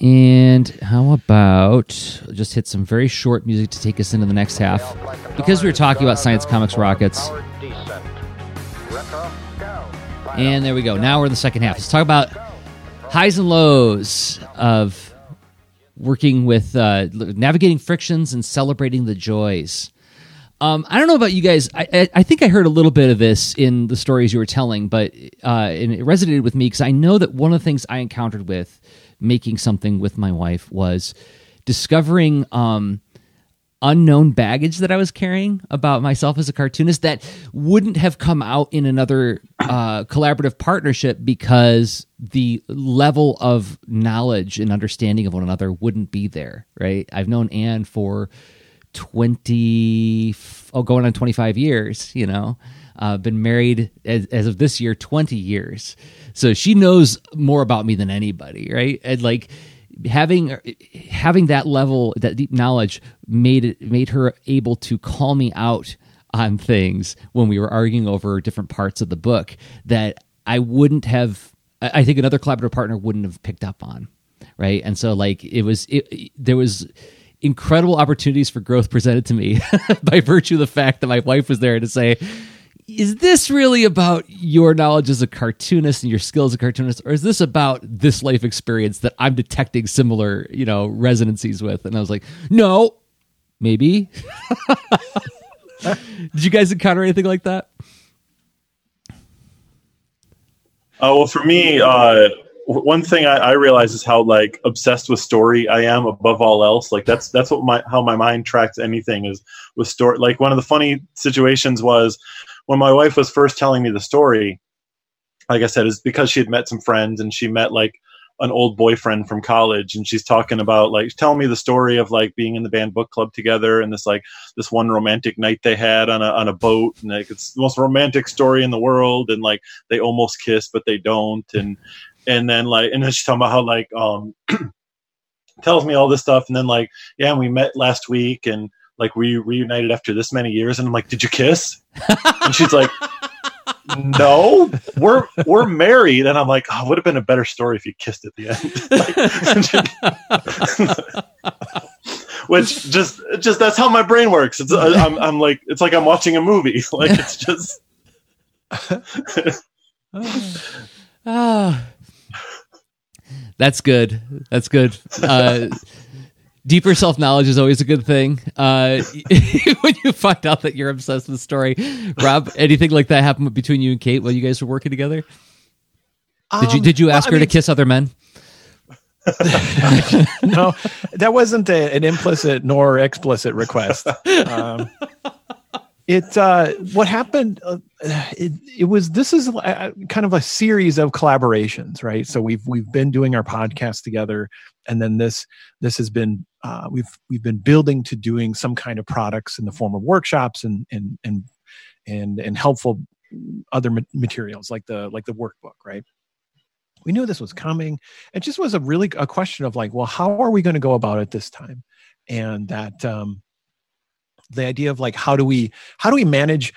And how about just hit some very short music to take us into the next half? Because we were talking about Science Comics Rockets. And there we go. Now we're in the second half. Let's talk about highs and lows of working with uh, navigating frictions and celebrating the joys. Um, I don't know about you guys. I, I, I, think I heard a little bit of this in the stories you were telling, but uh, and it resonated with me because I know that one of the things I encountered with making something with my wife was discovering um, unknown baggage that I was carrying about myself as a cartoonist that wouldn't have come out in another uh, collaborative partnership because the level of knowledge and understanding of one another wouldn't be there, right? I've known Anne for 20, oh, going on 25 years, you know. Uh, been married as, as of this year 20 years. So she knows more about me than anybody right? And like having having that level that deep knowledge made it made her able to call me out on things when we were arguing over different parts of the book that I wouldn't have I think another collaborative partner wouldn't have picked up on right? And so like it was it, there was incredible opportunities for growth presented to me by virtue of the fact that my wife was there to say is this really about your knowledge as a cartoonist and your skills as a cartoonist or is this about this life experience that i'm detecting similar you know resonancies with? And i was like no maybe. Did you guys encounter anything like that? Uh, well for me uh, one thing I, I realize is how like obsessed with story I am above all else. Like that's that's what my how my mind tracks anything is with story. Like one of the funny situations was when my wife was first telling me the story. Like I said, is because she had met some friends and she met like an old boyfriend from college and she's talking about like telling me the story of like being in the banned book club together and this like this one romantic night they had on a on a boat and like it's the most romantic story in the world and like they almost kiss but they don't and and then like and then she's talking about how like um tells me all this stuff and then like yeah and we met last week and like we reunited after this many years and I'm like did you kiss and she's like no, we're we're married, and I'm like, oh, would have been a better story if you kissed at the end. Which just just that's how my brain works. It's I'm I'm like it's like I'm watching a movie. Like it's just. ah, that's good. That's good. Uh, deeper self knowledge is always a good thing. Uh, when you find out that you're obsessed with the story, Rob, anything like that happen between you and Kate while you guys were working together? Um, did you did you ask well, her mean, to kiss other men? no, that wasn't a, an implicit nor explicit request. Um, it uh, what happened uh, it, it was this is a, kind of a series of collaborations right? So we've we've been doing our podcast together and then this this has been uh, we've we've been building to doing some kind of products in the form of workshops and and and and, and helpful other materials like the like the workbook right? We knew this was coming. It just was a really a question of like well how are we going to go about it this time? And that um the idea of like how do we how do we manage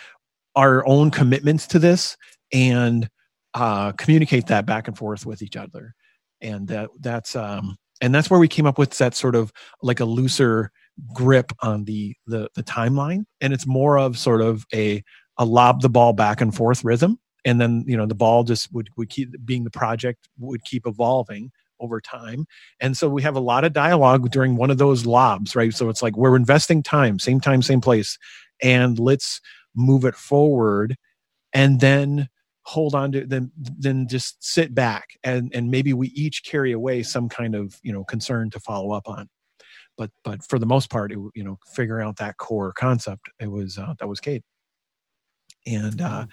our own commitments to this and uh communicate that back and forth with each other? And that that's um and that's where we came up with that sort of like a looser grip on the the, the timeline. And it's more of sort of a a lob the ball back and forth rhythm. And then you know the ball just would would keep being the project would keep evolving over time. And so we have a lot of dialogue during one of those lobs right? So it's like we're investing time same time same place and let's move it forward and then hold on to then then just sit back and and maybe we each carry away some kind of you know concern to follow up on. But but for the most part it, you know figuring out that core concept it was uh, that was kate. And uh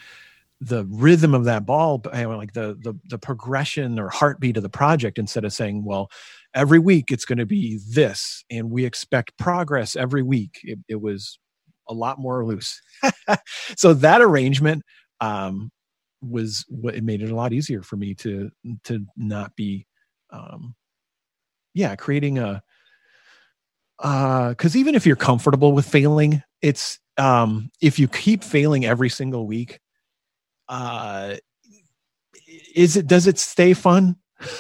the rhythm of that ball like the, the the progression or heartbeat of the project instead of saying well every week it's going to be this and we expect progress every week. It, it was a lot more loose. So that arrangement um was what it made it a lot easier for me to to not be um yeah creating a uh because even if you're comfortable with failing it's um if you keep failing every single week uh is it does it stay fun?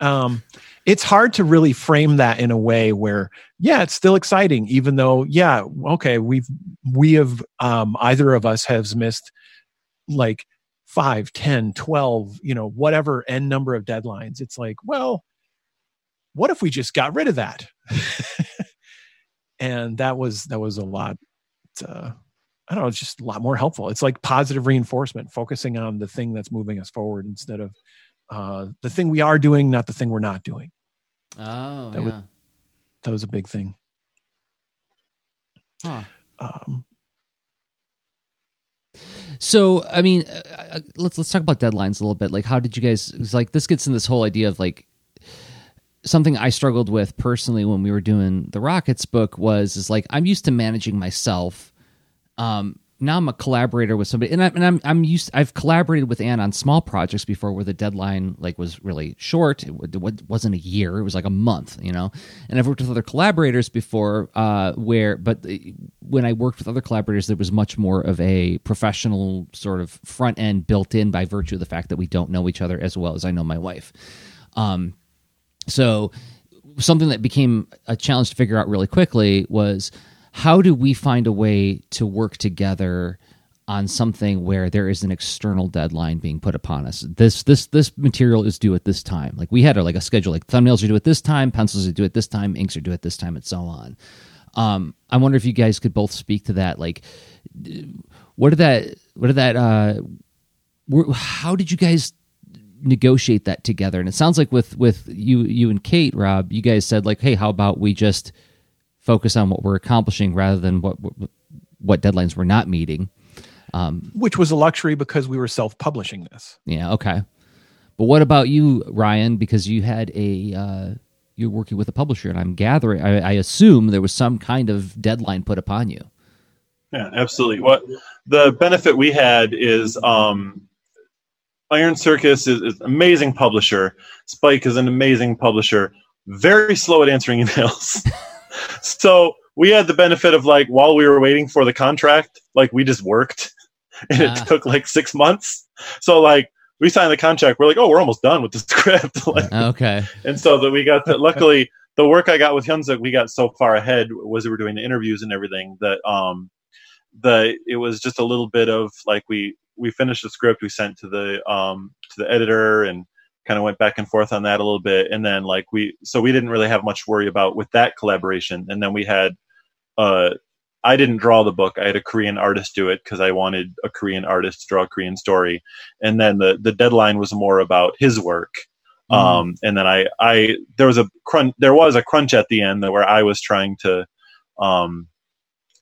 Um it's hard to really frame that in a way where yeah it's still exciting even though yeah okay we've we have um either of us has missed like 5 10 12 you know whatever n number of deadlines. It's like well what if we just got rid of that? And that was that was a lot uh, i don't know it's just a lot more helpful it's like positive reinforcement focusing on the thing that's moving us forward instead of uh, the thing we are doing not the thing we're not doing oh that yeah. was that was a big thing huh. um, so, I mean, uh, uh, let's let's talk about deadlines a little bit. Like, how did you guys? like this gets in this whole idea of like something I struggled with personally when we were doing the Rockets book was is like I'm used to managing myself. Um, now I'm a collaborator with somebody, and, I, and I'm I'm used. I've collaborated with Anne on small projects before, where the deadline like was really short. It, it, wasn't a year; it was like a month, you know. And I've worked with other collaborators before, uh, where but when I worked with other collaborators, there was much more of a professional sort of front end built in by virtue of the fact that we don't know each other as well as I know my wife. Um, so something that became a challenge to figure out really quickly was how do we find a way to work together on something where there is an external deadline being put upon us. This this this material is due at this time. Like we had a, like a schedule. Like thumbnails are due at this time, pencils are due at this time, inks are due at this time, and so on. Um, I wonder if you guys could both speak to that. Like, what did that? What did that? Uh, how did you guys negotiate that together? And it sounds like with with you you and Kate, Rob, you guys said like, hey, how about we just focus on what we're accomplishing rather than what what, what deadlines we're not meeting. Um, Which was a luxury because we were self publishing this. Yeah. Okay. But what about you, Ryan? Because you had a uh, you're working with a publisher, and I'm gathering. I, I assume there was some kind of deadline put upon you. Yeah, absolutely. What the benefit we had is um, Iron Circus is, is, an amazing publisher. Spike is an amazing publisher. Very slow at answering emails. so we had the benefit of like while we were waiting for the contract, like we just worked, and it ah. took like six months. So like we signed the contract, we're like, oh, we're almost done with the script. like, okay. And so that we got that. Luckily, the work I got with Hyun Sook, we got so far ahead was we were doing the interviews and everything that um the it was just a little bit of like we we finished the script we sent to the um to the editor and kind of went back and forth on that a little bit and then like we so we didn't really have much worry about with that collaboration and then we had uh I didn't draw the book. I had a Korean artist do it because I wanted a Korean artist to draw a Korean story. And then the the deadline was more about his work. Mm. Um, and then I I there was a crunch there was a crunch at the end where I was trying to um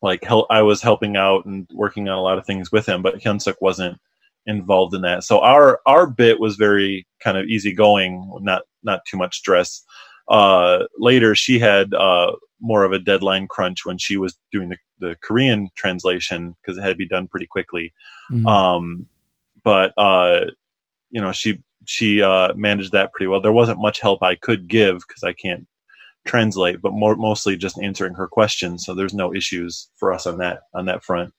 like help I was helping out and working on a lot of things with him, but Hyun Sook wasn't involved in that. So our our bit was very kind of easygoing, not not too much stress. Uh, later, she had uh, more of a deadline crunch when she was doing the, the Korean translation because it had to be done pretty quickly. Mm-hmm. Um, but uh, you know, she she uh, managed that pretty well. There wasn't much help I could give because I can't translate, but more mostly just answering her questions. So there's no issues for us on that on that front.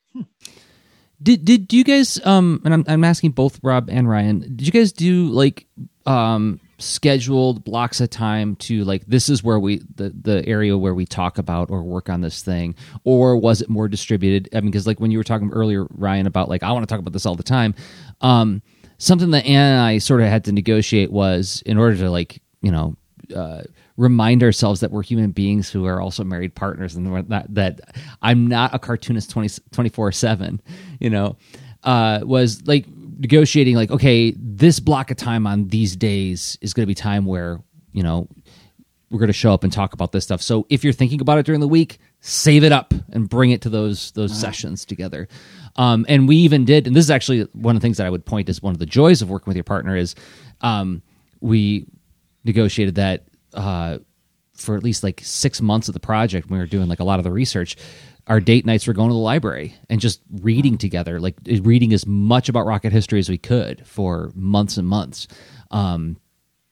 Did did you guys um and I'm I'm asking both Rob and Ryan, did you guys do like um scheduled blocks of time to like this is where we the the area where we talk about or work on this thing? Or was it more distributed? I mean because like when you were talking earlier ryan about like i want to talk about this all the time um something that anne and i sort of had to negotiate was in order to like you know uh, remind ourselves that we're human beings who are also married partners and that, that I'm not a cartoonist 20, 24 7, you know, uh, was like negotiating, like, okay, this block of time on these days is going to be time where, you know, we're going to show up and talk about this stuff. So if you're thinking about it during the week, save it up and bring it to those those uh-huh. sessions together. Um, and we even did, and this is actually one of the things that I would point as one of the joys of working with your partner is um, we negotiated that uh, for at least like six months of the project, we were doing like a lot of the research. Our date nights were going to the library and just reading together, like reading as much about rocket history as we could for months and months. Um,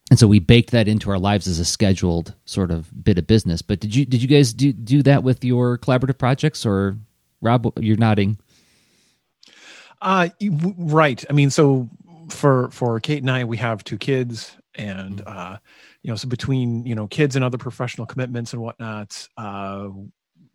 and so we baked that into our lives as a scheduled sort of bit of business. But did you did you guys do do that with your collaborative projects, or Rob? You're nodding. Uh, right. I mean, so for for Kate and I, we have two kids, and mm-hmm. uh, you know, so between you know kids and other professional commitments and whatnot, uh,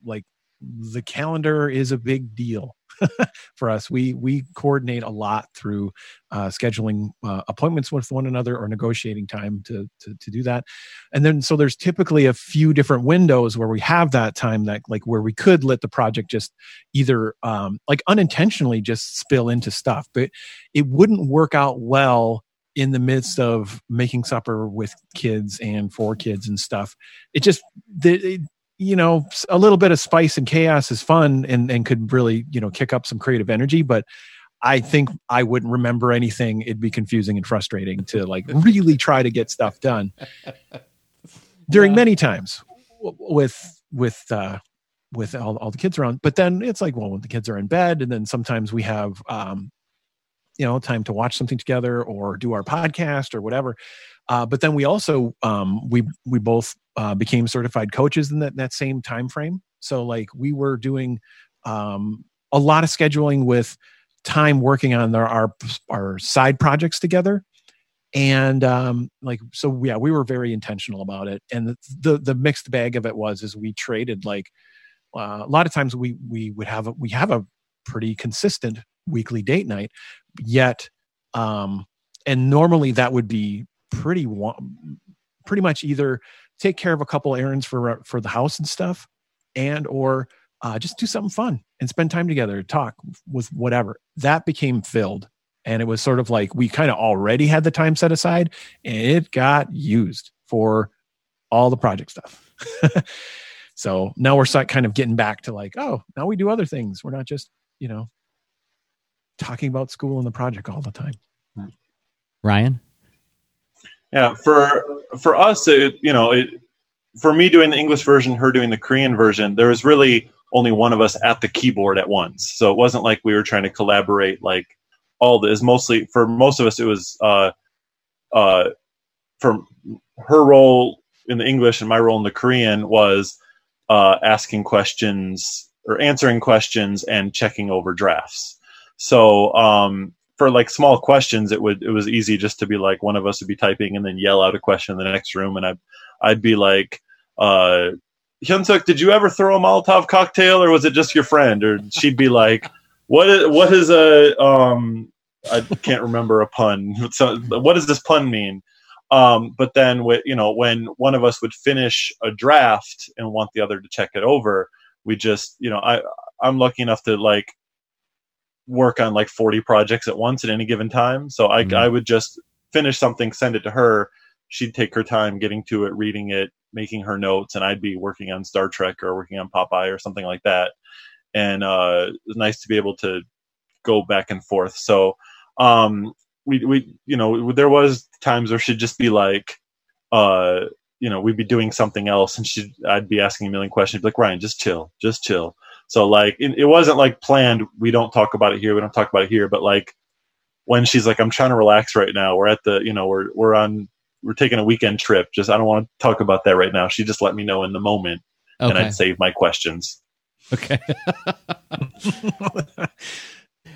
like the calendar is a big deal for us. We we coordinate a lot through uh, scheduling uh, appointments with one another or negotiating time to, to to do that. And then so there's typically a few different windows where we have that time that like where we could let the project just either um, like unintentionally just spill into stuff, but it wouldn't work out well in the midst of making supper with kids and for kids and stuff. It just, the, you know, a little bit of spice and chaos is fun and, and could really, you know, kick up some creative energy. But I think I wouldn't remember anything. It'd be confusing and frustrating to like really try to get stuff done during many times with, with, uh, with all, all the kids around. But then it's like, well, when the kids are in bed, and then sometimes we have um, you know time to watch something together or do our podcast or whatever. Uh, but then we also um, we we both uh, became certified coaches in that, that same time frame so like we were doing um, a lot of scheduling with time working on our our, our side projects together. And um, like so yeah we were very intentional about it. And the, the, the mixed bag of it was is we traded like uh, a lot of times we we would have a, we have a pretty consistent weekly date night yet um and normally that would be pretty pretty much either take care of a couple errands for for the house and stuff and or uh, just do something fun and spend time together talk with whatever that became filled And it was sort of like we kind of already had the time set aside and it got used for all the project stuff. so now we're kind of getting back to like, oh, now we do other things. We're not just, you know, talking about school and the project all the time. Ryan? Yeah, for for us, it, you know, it, for me doing the English version, her doing the Korean version, there was really only one of us at the keyboard at once. So it wasn't like we were trying to collaborate like all this. Mostly for most of us, it was uh, uh, for her role in the English and my role in the Korean was uh, asking questions or answering questions and checking over drafts. So um, for like small questions, it would it was easy just to be like one of us would be typing and then yell out a question in the next room, and I'd, I'd be like, uh, Hyun Sook, did you ever throw a Molotov cocktail, or was it just your friend? Or she'd be like, what is what is a um I can't remember a pun. So what does this pun mean? Um, but then, you know, when one of us would finish a draft and want the other to check it over, we just, you know, I I'm lucky enough to like work on like 40 projects at once at any given time. So I, mm-hmm. I would just finish something, send it to her. She'd take her time getting to it, reading it, making her notes, and I'd be working on Star Trek or working on Popeye or something like that. And uh, it was nice to be able to go back and forth. So um, we, we, you know, there was times where she'd just be like, uh, you know, we'd be doing something else, and she, I'd be asking a million questions, like Ryan, just chill, just chill. So like it, it wasn't like planned. We don't talk about it here. We don't talk about it here. But like when she's like, I'm trying to relax right now. We're at the, you know, we're we're on, we're taking a weekend trip. Just I don't want to talk about that right now. She just let me know in the moment, okay. and I'd save my questions. Okay.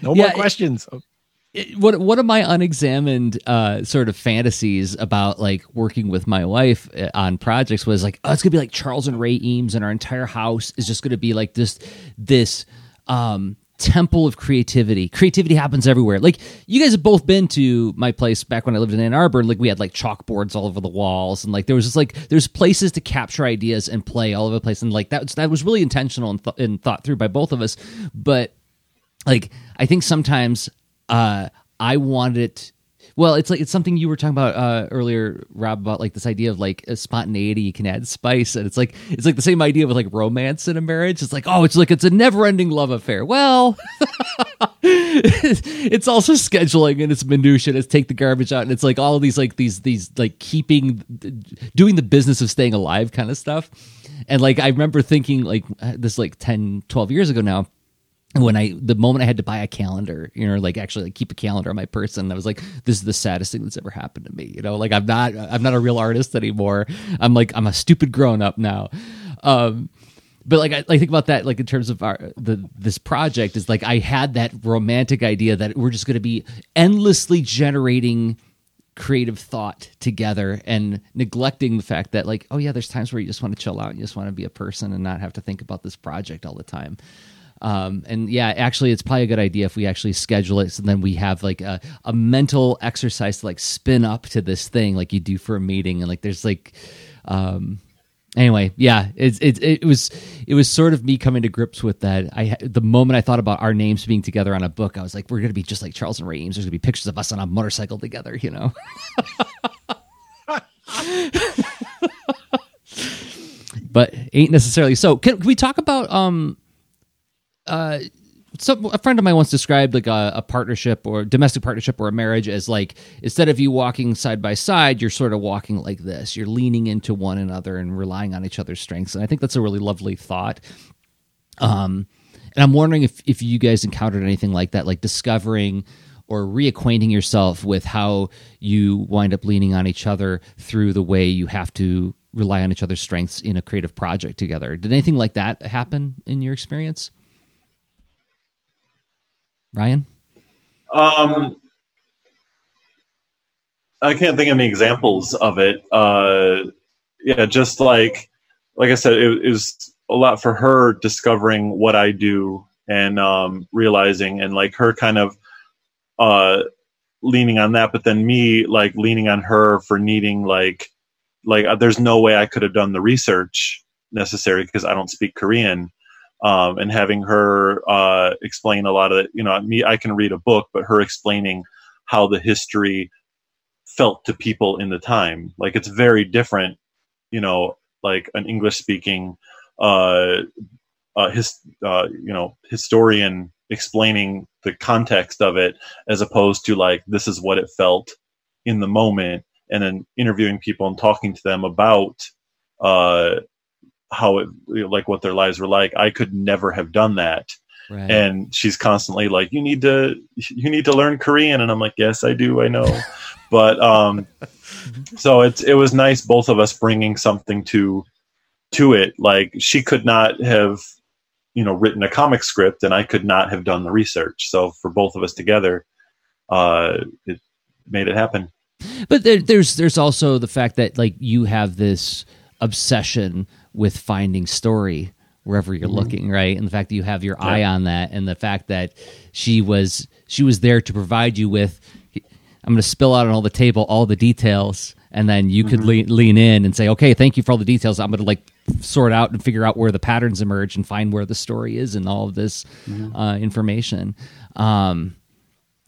no yeah, more questions. It, what one of my unexamined uh, sort of fantasies about like working with my wife uh, on projects was like, oh, it's gonna be like Charles and Ray Eames, and our entire house is just gonna be like this this um, temple of creativity. Creativity happens everywhere. Like you guys have both been to my place back when I lived in Ann Arbor. Like we had like chalkboards all over the walls, and like there was just like there's places to capture ideas and play all over the place, and like that was, that was really intentional and, th- and thought through by both of us. But like I think sometimes uh, I wanted it. Well, it's like it's something you were talking about uh, earlier, Rob, about like this idea of like a spontaneity you can add spice, and it's like it's like the same idea with like romance in a marriage. It's like oh, it's like it's a never-ending love affair. Well, it's also scheduling and it's minutia. And it's take the garbage out, and it's like all these like these these like keeping doing the business of staying alive kind of stuff. And like I remember thinking like this like 10, 12 years ago now when I the moment I had to buy a calendar, you know, like actually like keep a calendar on my person, I was like, this is the saddest thing that's ever happened to me. You know, like I'm not I'm not a real artist anymore. I'm like I'm a stupid grown up now. Um, but like I like think about that like in terms of our the this project is like I had that romantic idea that we're just going to be endlessly generating creative thought together and neglecting the fact that like oh yeah there's times where you just want to chill out and you just want to be a person and not have to think about this project all the time um, and yeah, actually, it's probably a good idea if we actually schedule it, so then we have like a, a mental exercise to like spin up to this thing, like you do for a meeting, and like there's like, um, anyway, yeah, it's it, it was it was sort of me coming to grips with that. I the moment I thought about our names being together on a book, I was like, we're gonna be just like Charles and Ray. There's gonna be pictures of us on a motorcycle together, you know. but ain't necessarily so. Can, can we talk about um uh, some a friend of mine once described like a, a, partnership or domestic partnership or a marriage as like instead of you walking side by side you're sort of walking like this. You're leaning into one another and relying on each other's strengths. And i think that's a really lovely thought. Um and i'm wondering if if you guys encountered anything like that like discovering or reacquainting yourself with how you wind up leaning on each other through the way you have to rely on each other's strengths in a creative project together. Did anything like that happen in your experience Ryan? Um, I can't think of any examples of it. Uh, yeah, just like like I said, it, it, was a lot for her discovering what I do and um, realizing, and like her kind of uh, leaning on that, but then me like leaning on her for needing like like uh, there's no way I could have done the research necessary because I don't speak Korean um, and having her uh, explain a lot of. You know, me, I can read a book, but her explaining how the history felt to people in the time. Like it's very different, you know, like an English speaking uh, uh, his, uh, you know, historian explaining the context of it as opposed to like this is what it felt in the moment and then interviewing people and talking to them about uh, how it like what their lives were like. I could never have done that. Right. and she's constantly like you need to you need to learn korean. And i'm like yes i do. I know. But um so it's it was nice both of us bringing something to to it. Like she could not have you know written a comic script and i could not have done the research. So for both of us together uh it made it happen. But there, there's there's also the fact that like you have this obsession with finding story wherever you're mm-hmm. looking right and the fact that you have your yeah. eye on that and the fact that she was she was there to provide you with i'm going to spill out on all the table all the details and then you could mm-hmm. lean, lean in and say okay thank you for all the details i'm going to like sort out and figure out where the patterns emerge and find where the story is and all of this mm-hmm. uh, information um,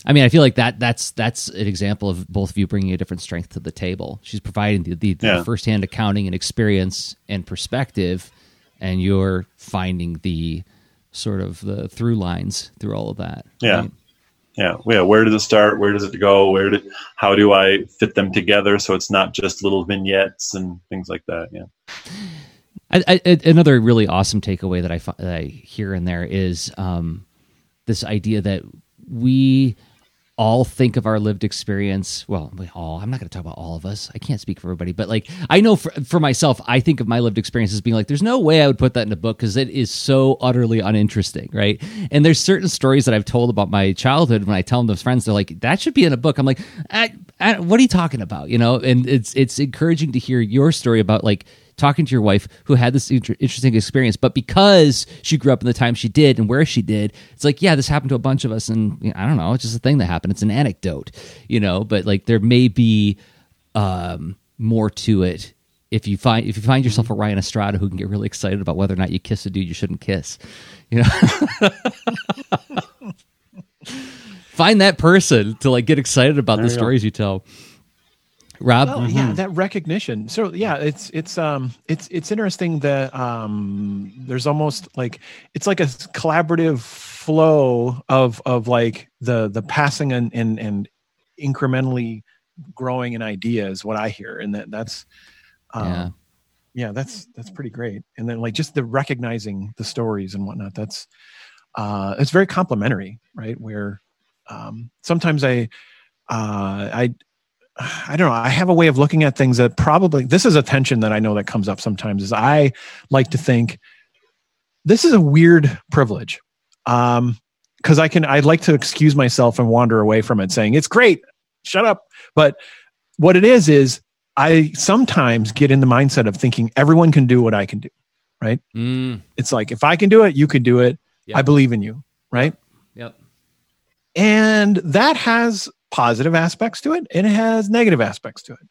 I mean, I feel like that that's that's an example of both of you bringing a different strength to the table. She's providing the, the, yeah. the firsthand accounting and experience and perspective, and you're finding the sort of the through lines through all of that. Yeah. Right? Yeah, yeah. Where does it start? Where does it go? Where did? How do I fit them together so it's not just little vignettes and things like that? Yeah. I, I, another really awesome takeaway that I, that I hear in there is um, this idea that we all think of our lived experience. Well, we all, I'm not going to talk about all of us. I can't speak for everybody, but like, I know for, for myself, I think of my lived experience as being like, there's no way I would put that in a book because it is so utterly uninteresting, right? And there's certain stories that I've told about my childhood when I tell them to friends, they're like, that should be in a book. I'm like, I, I, what are you talking about? You know, and it's, it's encouraging to hear your story about like, talking to your wife who had this inter- interesting experience, but because she grew up in the time she did and where she did, it's like, yeah, this happened to a bunch of us, and you know, I don't know, it's just a thing that happened. It's an anecdote, you know, but like there may be um, more to it if you find if you find yourself a Ryan Estrada who can get really excited about whether or not you kiss a dude you shouldn't kiss, you know. find that person to like get excited about there the stories go. you tell. Rob, well, mm-hmm. yeah, that recognition. So yeah, it's it's um it's it's interesting that um there's almost like it's like a collaborative flow of of like the the passing and and and incrementally growing an idea is what I hear, and that that's um, yeah yeah that's that's pretty great. And then like just the recognizing the stories and whatnot. That's uh it's very complimentary, right? Where um sometimes I uh, I I don't know. I have a way of looking at things that probably this is a tension that I know that comes up sometimes. Is I like to think this is a weird privilege, um, because I can I'd like to excuse myself and wander away from it, saying it's great, shut up. But what it is is I sometimes get in the mindset of thinking everyone can do what I can do, right? Mm. It's like if I can do it, you can do it. Yep. I believe in you, right? Yep. And that has positive aspects to it and it has negative aspects to it.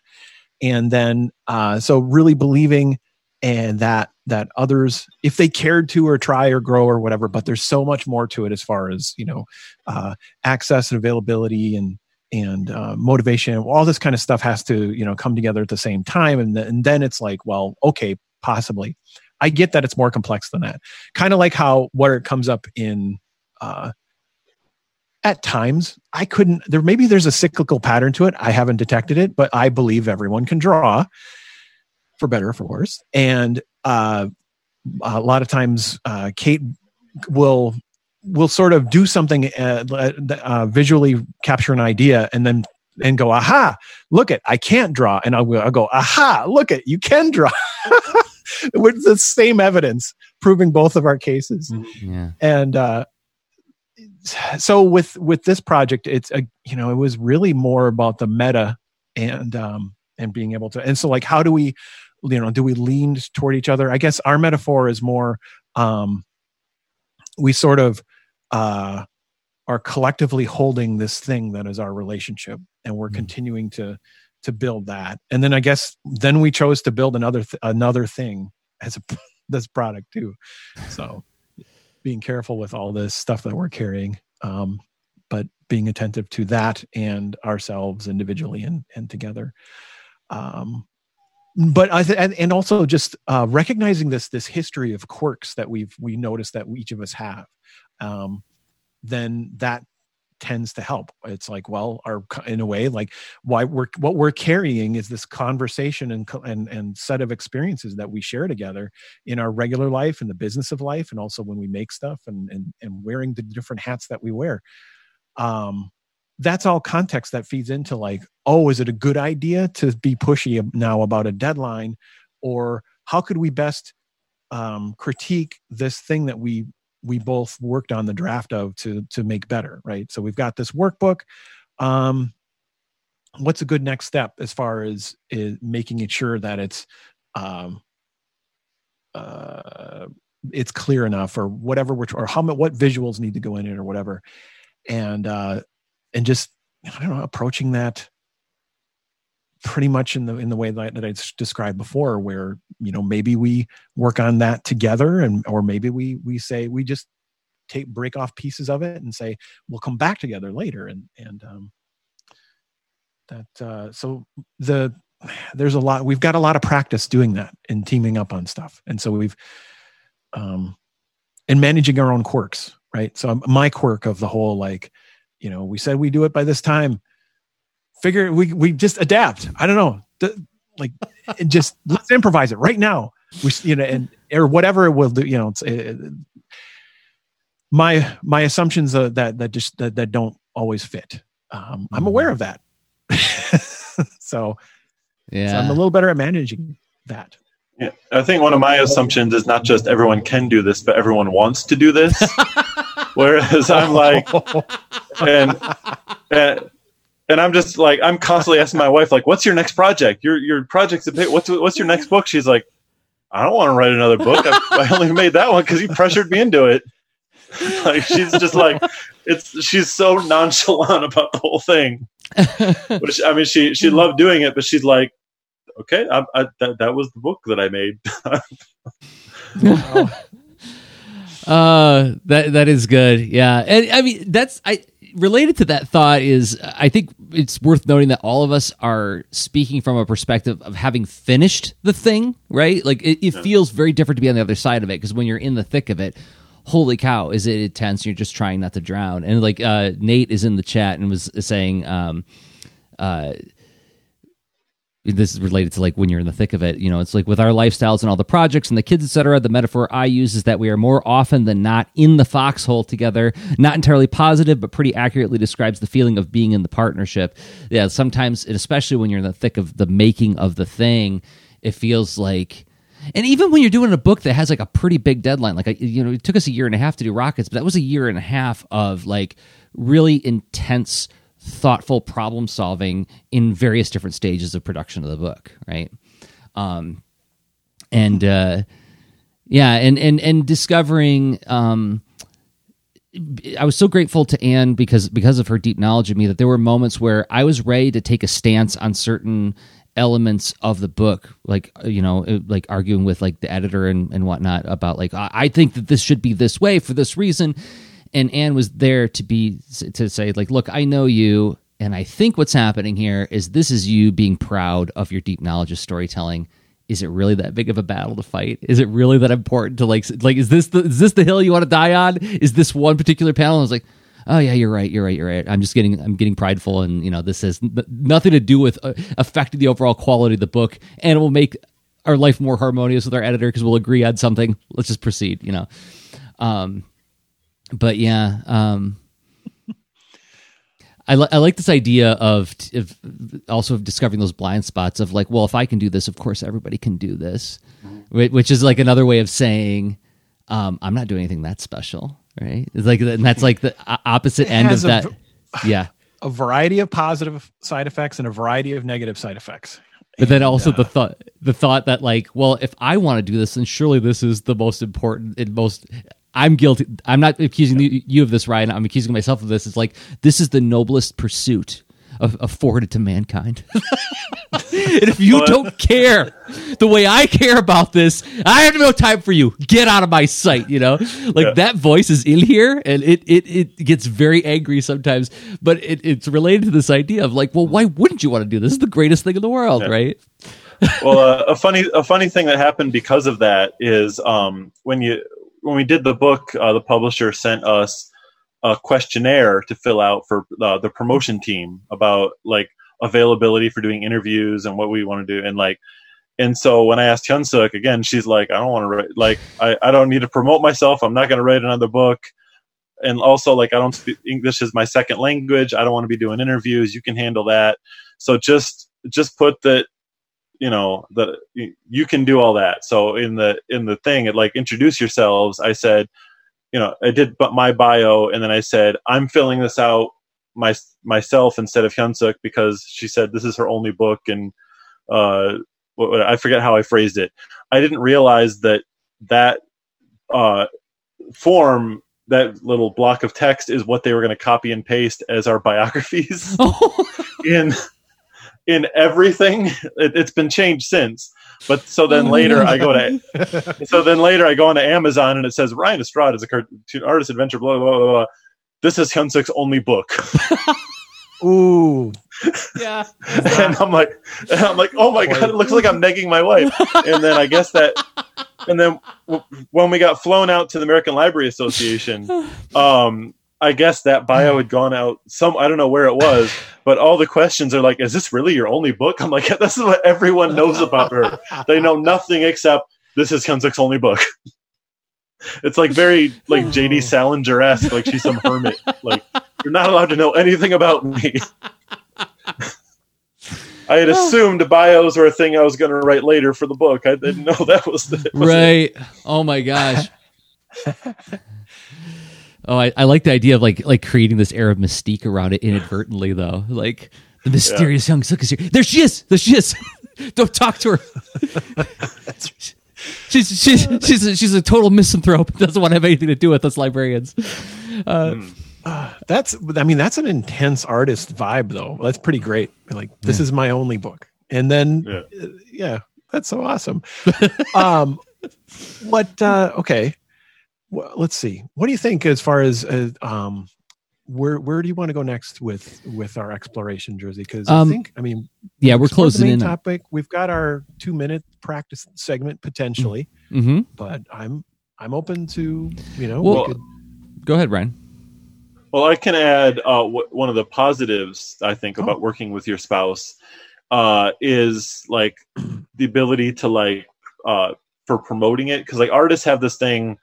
And then uh, so really believing and that that others if they cared to or try or grow or whatever but there's so much more to it as far as you know uh, access and availability and and uh, motivation all this kind of stuff has to you know come together at the same time. And, th- and then it's like well okay possibly. I get that it's more complex than that. Kind of like how where it comes up in uh, at times i couldn't there maybe there's a cyclical pattern to it. I haven't detected it but i believe everyone can draw for better or for worse. And uh, a lot of times uh, kate will will sort of do something uh, uh, visually capture an idea and then and go aha look it i can't draw. And i'll, I'll go aha look it you can draw. With the same evidence proving both of our cases. Yeah. and uh, so with with this project it's a you know it was really more about the meta and um and being able to and so like how do we you know do we lean toward each other? I guess our metaphor is more um we sort of uh are collectively holding this thing that is our relationship and we're mm-hmm. continuing to to build that. And then i guess then we chose to build another th- another thing as a this product too. So being careful with all this stuff that we're carrying. Um, but being attentive to that and ourselves individually and and together um but I th- and, and also just uh, recognizing this this history of quirks that we've we noticed that each of us have, um, then that tends to help. It's like, well, our in a way, like why we're what we're carrying is this conversation and and and set of experiences that we share together in our regular life, and the business of life, and also when we make stuff and and and wearing the different hats that we wear. Um, that's all context that feeds into like oh is it a good idea to be pushy now about a deadline or how could we best um, critique this thing that we we both worked on the draft of to to make better right? So we've got this workbook. Um, what's a good next step as far as is making it sure that it's um, uh, it's clear enough or whatever we're or how what visuals need to go in it or whatever. And uh and just I don't know approaching that pretty much in the in the way that, that I described before, where you know maybe we work on that together, and or maybe we we say we just take break off pieces of it and say we'll come back together later, and and um, that uh, so the there's a lot we've got a lot of practice doing that and teaming up on stuff, and so we've um and managing our own quirks, right? So my quirk of the whole like you know we said we do it by this time figure we we just adapt. I don't know. The, like just let's improvise it right now. We you know and or whatever it will do you know it's it, my my assumptions uh, that that just that, that don't always fit. Um, i'm mm-hmm. aware of that. So yeah so i'm a little better at managing that. Yeah, I think one of my assumptions is not just everyone can do this, but everyone wants to do this. Whereas I'm like, and, and and I'm just like I'm constantly asking my wife like, "What's your next project? Your your project's a bit. What's what's your next book?" She's like, "I don't want to write another book. I, I only made that one because you pressured me into it." like she's just like it's she's so nonchalant about the whole thing. Which I mean, she she loved doing it, but she's like, "Okay, I, I, that that was the book that I made." Uh, that that is good. Yeah, and I mean that's I related to that thought is I think it's worth noting that all of us are speaking from a perspective of having finished the thing, right? Like it, it feels very different to be on the other side of it because when you're in the thick of it, holy cow, is it intense? You're just trying not to drown. And like uh, Nate is in the chat and was saying, um, uh, this is related to like when you're in the thick of it you know it's like with our lifestyles and all the projects and the kids etc the metaphor i use is that we are more often than not in the foxhole together not entirely positive but pretty accurately describes the feeling of being in the partnership. Yeah sometimes especially when you're in the thick of the making of the thing it feels like and even when you're doing a book that has like a pretty big deadline like you know it took us a year and a half to do rockets but that was a year and a half of like really intense thoughtful problem solving in various different stages of production of the book, right? Um, and uh, yeah, and and and discovering. Um, I was so grateful to Anne because because of her deep knowledge of me that there were moments where I was ready to take a stance on certain elements of the book, like you know, like arguing with like the editor and, and whatnot about like I think that this should be this way for this reason, and Anne was there to be to say like, look, I know you, and I think what's happening here is this is you being proud of your deep knowledge of storytelling. Is it really that big of a battle to fight? Is it really that important to like like is this the is this the hill you want to die on? Is this one particular panel? I was like, oh yeah, you're right, you're right, you're right. I'm just getting I'm getting prideful, and you know this has nothing to do with uh, affecting the overall quality of the book, and it will make our life more harmonious with our editor because we'll agree on something. Let's just proceed, you know. Um, but yeah, um, I, li- I like this idea of, of also discovering those blind spots of like, well, if I can do this, of course everybody can do this, which is like another way of saying um, I'm not doing anything that special, right? It's like, and that's like the opposite end of that. yeah, a variety of positive side effects and a variety of negative side effects. But then also uh, the thought, the thought that like, well, if I want to do this, then surely this is the most important and most I'm guilty. I'm not accusing you of this, Ryan. I'm accusing myself of this. It's like this is the noblest pursuit af- afforded to mankind. and if you don't care the way I care about this, I have no time for you. Get out of my sight. You know, like Yeah. that voice is in here, and it it it gets very angry sometimes. But it, it's related to this idea of like, well, why wouldn't you want to do this? This is the greatest thing in the world, Yeah. right? well, uh, a funny a funny thing that happened because of that is um, when you when we did the book, uh, the publisher sent us a questionnaire to fill out for uh, the promotion team about like availability for doing interviews and what we want to do, and like. And so when I asked Hyun Sook again, she's like, "I don't want to write. Like, I, I don't need to promote myself. I'm not going to write another book. And also, like, I don't speak English is my second language. I don't want to be doing interviews. You can handle that. So just just put that you know that you can do all that. So in the in the thing it like introduce yourselves. I said you know i did but my bio and then i said i'm filling this out my myself instead of hyun sook because she said this is her only book and uh what, what- i forget how i phrased it. I didn't realize that that uh form that little block of text is what they were going to copy and paste as our biographies. Oh, in in everything. It, it's been changed since. But so then later I go to so then later I go on to Amazon and it says Ryan Estrada is a cartoon artist adventure blah blah blah blah. This is Hyun Sook's only book, Ooh, yeah. and I'm like, and I'm like, oh my god, it looks like I'm negging my wife. And then I guess that, and then w- when we got flown out to the American Library Association, um, I guess that bio had gone out some I don't know where it was, but all the questions are like, "Is this really your only book?" I'm like, "This is what everyone knows about her. They know nothing except this is Hyun Sook's only book." it's like very like JD oh. Salinger esque, like she's some hermit. Like you're not allowed to know anything about me. I had assumed bios were a thing I was going to write later for the book. I didn't know that was the was it. right oh my gosh oh I, I like the idea of like like creating this air of mystique around it inadvertently though. Like the mysterious Hyun Sook is here there she is! There she is! Don't talk to her. She's she's she's a, she's a total misanthrope. Doesn't want to have anything to do with us librarians. That's I mean that's an intense artist vibe though. That's pretty great. Like this is my only book, and then Yeah. uh, yeah, that's so awesome. um, what? Uh, okay, well, let's see. What do you think as far as uh, um, where where do you want to go next with with our exploration, Jerzy? Because Um, I think I mean yeah we're explored the closing main in Topic. We've got our two minute practice segment potentially, hmm but I'm I'm open to you know Well- we could, go ahead ryan Well, I can add uh, w- one of the positives I think about working with your spouse uh, is like the ability to like uh, for promoting it because like artists have this thing.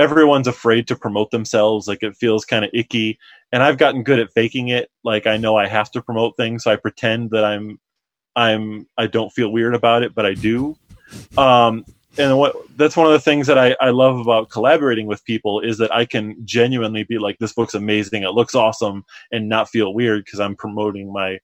Everyone's afraid to promote themselves. Like it feels kind of icky, and I've gotten good at faking it. Like I know I have to promote things, so I pretend that I'm, I'm, I don't feel weird about it, but I do. Um, and what that's one of the things that I, I love about collaborating with people is that I can genuinely be like, this book's amazing, it looks awesome, and not feel weird because I'm promoting my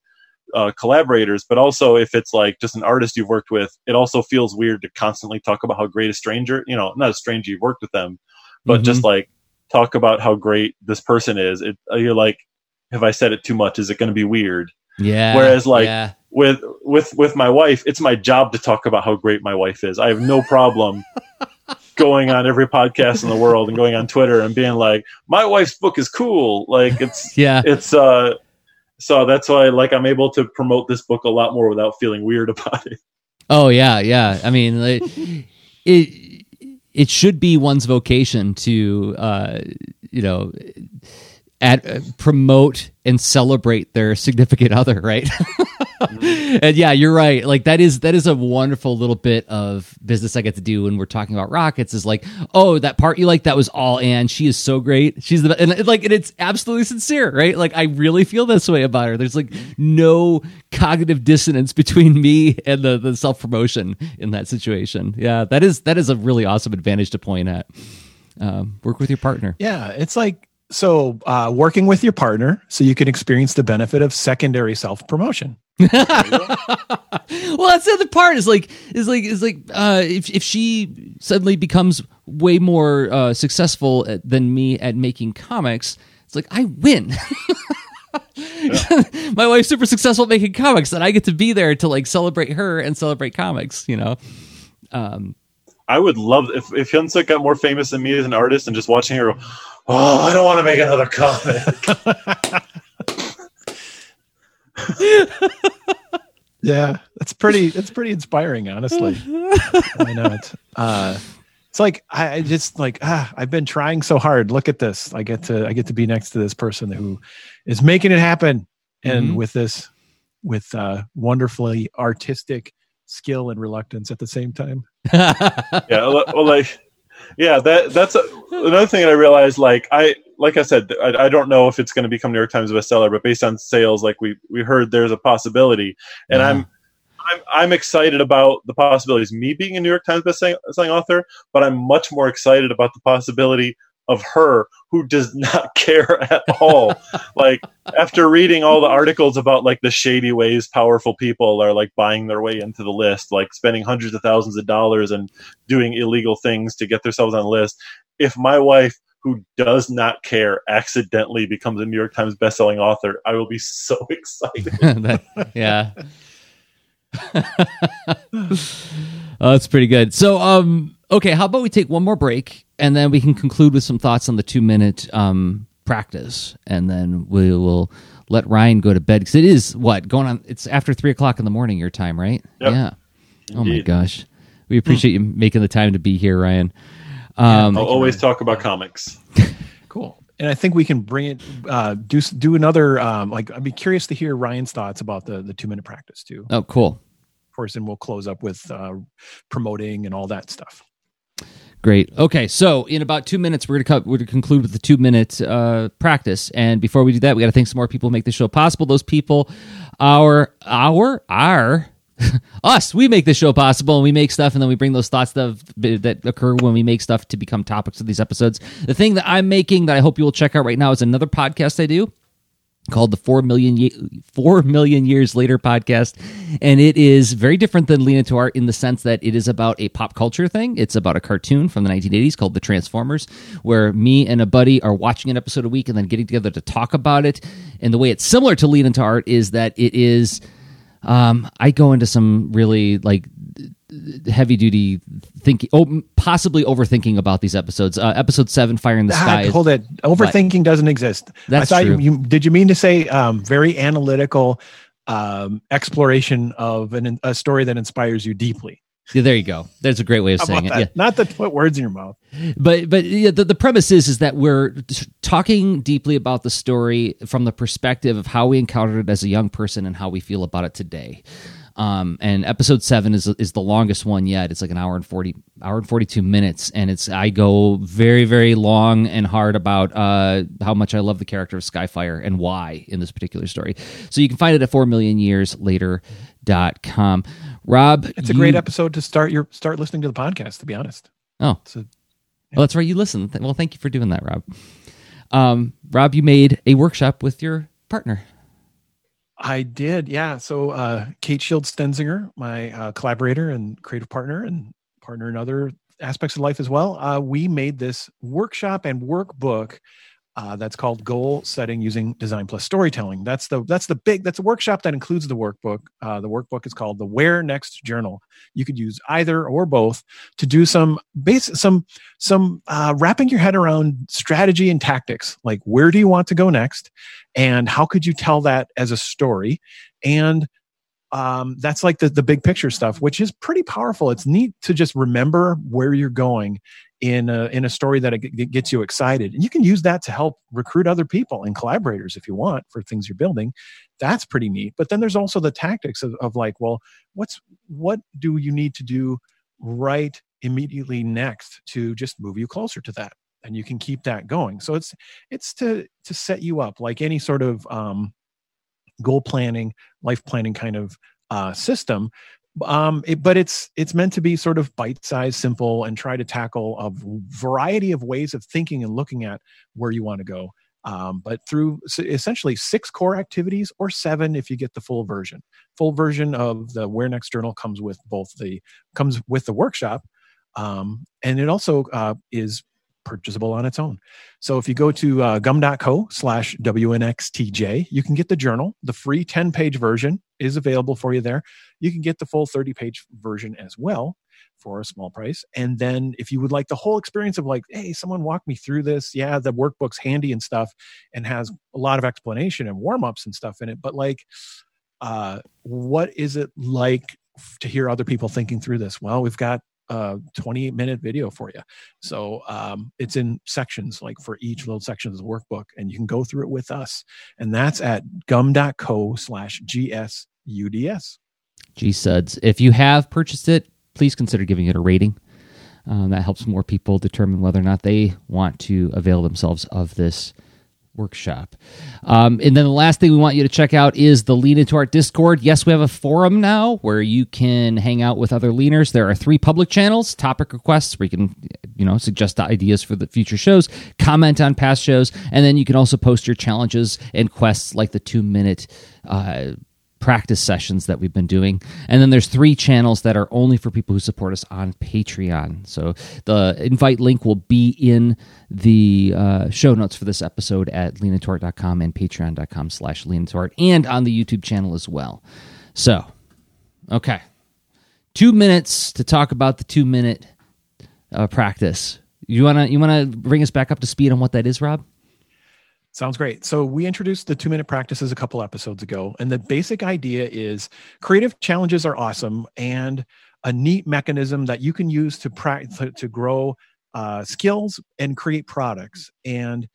uh, collaborators. But also, if it's like just an artist you've worked with, it also feels weird to constantly talk about how great a stranger, you know, not a stranger you've worked with them, but Mhm. just like talk about how great this person is. It, you're like, have I said it too much? Is it going to be weird? yeah Whereas, like, yeah. with with with my wife it's my job to talk about how great my wife is i have no problem going on every podcast in the world and going on twitter and being like my wife's book is cool like it's yeah it's uh so that's why like i'm able to promote this book a lot more without feeling weird about it Oh yeah, yeah. I mean, it, it should be one's vocation to uh, you know at uh, promote and celebrate their significant other, right? and yeah, you're right. Like that is that is a wonderful little bit of business I get to do when we're talking about rockets. Is like, oh, that part you like that was all Anne. She is so great. She's the and like and it's absolutely sincere, right? Like I really feel this way about her. There's like no cognitive dissonance between me and the the self promotion in that situation. Yeah, that is that is a really awesome advantage to point at. Um, work with your partner. Yeah, it's like so uh, working with your partner so you can experience the benefit of secondary self promotion. well, that's the other part. Is like is like is like uh, if if she suddenly becomes way more uh, successful at, than me at making comics, it's like I win. my wife's super successful at making comics, and I get to be there to like celebrate her and celebrate comics. You know, um, I would love if if Hyun Sook got more famous than me as an artist, and just watching her go, "Oh, I don't want to make another comic." yeah, that's pretty. That's pretty inspiring, honestly. Why not? Uh, it's like I I just like ah, I've been trying so hard. Look at this. I get to I get to be next to this person who is making it happen, and Mhm. with this with uh, wonderfully artistic skill and reluctance at the same time. yeah, well, well, like, yeah, that that's a, another thing that I realized. Like, I like I said, I, I don't know if it's going to become New York Times bestseller, but based on sales, like we we heard, there's a possibility, and Yeah. I'm. I'm, I'm excited about the possibilities me being a New York Times bestselling selling author, but I'm much more excited about the possibility of her who does not care at all. like after reading all the articles about like the shady ways powerful people are like buying their way into the list, like spending hundreds of thousands of dollars and doing illegal things to get themselves on the list. If my wife who does not care accidentally becomes a New York Times bestselling author, I will be so excited. Yeah. oh, that's pretty good. So, um, okay, how about we take one more break and then we can conclude with some thoughts on the two minute um, practice, and then we will let Ryan go to bed because it is what going on. It's after three o'clock in the morning your time, right? Yep. Yeah. Oh my gosh, we appreciate you making the time to be here, Ryan. Um, I'll always talk about comics. Cool. And I think we can bring it, uh, do do another. Um, like, I'd be curious to hear Ryan's thoughts about the the two minute practice too. oh, cool. Of course, and we'll close up with uh, promoting and all that stuff. Great. Okay, so in about two minutes, we're gonna co- we're gonna conclude with the two minute uh, practice. And before we do that, we got to thank some more people who make the show possible. Those people, our our our us, we make the show possible, and we make stuff, and then we bring those thoughts that that occur when we make stuff to become topics of these episodes. The thing that I'm making that I hope you will check out right now is another podcast I do called the Four Million Four Million Years Later podcast, and it is very different than Lean Into Art in the sense that it is about a pop culture thing. It's about a cartoon from the 1980s called The Transformers, where me and a buddy are watching an episode a week and then getting together to talk about it. And the way it's similar to Lean Into Art is that it is. Um, I go into some really like heavy duty thinking, oh, possibly overthinking about these episodes. Uh, episode seven, Fire in the Ah, Sky. is- hold it. Overthinking doesn't exist. That's I true. You, did you mean to say um, very analytical um, exploration of an, a story that inspires you deeply? Yeah, there you go. There's a great way of How saying it. that? Not to put words in your mouth. But but yeah, the, the premise is is that we're talking deeply about the story from the perspective of how we encountered it as a young person and how we feel about it today. Um, and episode seven is is the longest one yet. It's like an hour and forty hour and forty two minutes, and it's I go very very long and hard about uh, how much I love the character of Skyfire and why in this particular story. So you can find it at four million years later.com. Rob, It's a great episode to start your start listening to the podcast. To be honest, Oh, a- well, that's right. You listen. Well, thank you for doing that, Rob. Um, Rob, you made a workshop with your partner. I did. Yeah. So uh, Kate Shield Stenzinger, my uh, collaborator and creative partner, and partner in other aspects of life as well. Uh, we made this workshop and workbook uh, that's called Goal Setting Using Design Plus Storytelling. That's the that's the big that's a workshop that includes the workbook. Uh, the workbook is called the Where Next Journal. You could use either or both to do some base some some uh, wrapping your head around strategy and tactics. Like where do you want to go next, and how could you tell that as a story, and um, that's like the, the big picture stuff, which is pretty powerful. It's neat to just remember where you're going in a, in a story that gets you excited. And you can use that to help recruit other people and collaborators if you want for things you're building. That's pretty neat. But then there's also the tactics of, of like, well, what's what do you need to do right immediately next to just move you closer to that? And you can keep that going. So it's it's to to set you up like any sort of um, goal planning, life planning kind of uh, system. Um, it, but it's it's meant to be sort of bite-sized, simple, and try to tackle a variety of ways of thinking and looking at where you want to go. Um, but through essentially six core activities or seven if you get the full version. Full version of the Where Next Journal comes with both the comes with the workshop, um, and it also uh, is purchasable on its own. So if you go to uh, gum.co slash WNXTJ, you can get the journal. The free 10 page version is available for you there. You can get the full 30 page version as well for a small price. And then if you would like the whole experience of like, hey, someone walk me through this. Yeah, the workbook's handy and stuff and has a lot of explanation and warm ups and stuff in it. But like, uh, what is it like to hear other people thinking through this? Well, we've got a 28 minute video for you. So um, it's in sections, like for each little section of the workbook, and you can go through it with us. And that's at gum.co slash GSUDS. G suds. If you have purchased it, please consider giving it a rating. Um, that helps more people determine whether or not they want to avail themselves of this workshop. Um, and then the last thing we want you to check out is the Lean Into Art Discord. Yes, we have a forum now where you can hang out with other leaners. There are three public channels, topic requests where you can, you know, suggest ideas for the future shows, comment on past shows, and then you can also post your challenges and quests like the two minute uh, practice sessions that we've been doing. And then there's three channels that are only for people who support us on Patreon. So the invite link will be in the uh, show notes for this episode at leanintoart.com and patreon.com slash leanintoart and on the YouTube channel as well. So, okay. Two minutes to talk about the two minute uh, practice. You wanna you wanna bring us back up to speed on what that is, Rob? Sounds great. So we introduced the two minute practices a couple episodes ago, and the basic idea is creative challenges are awesome and a neat mechanism that you can use to practice to grow uh, skills and create products. And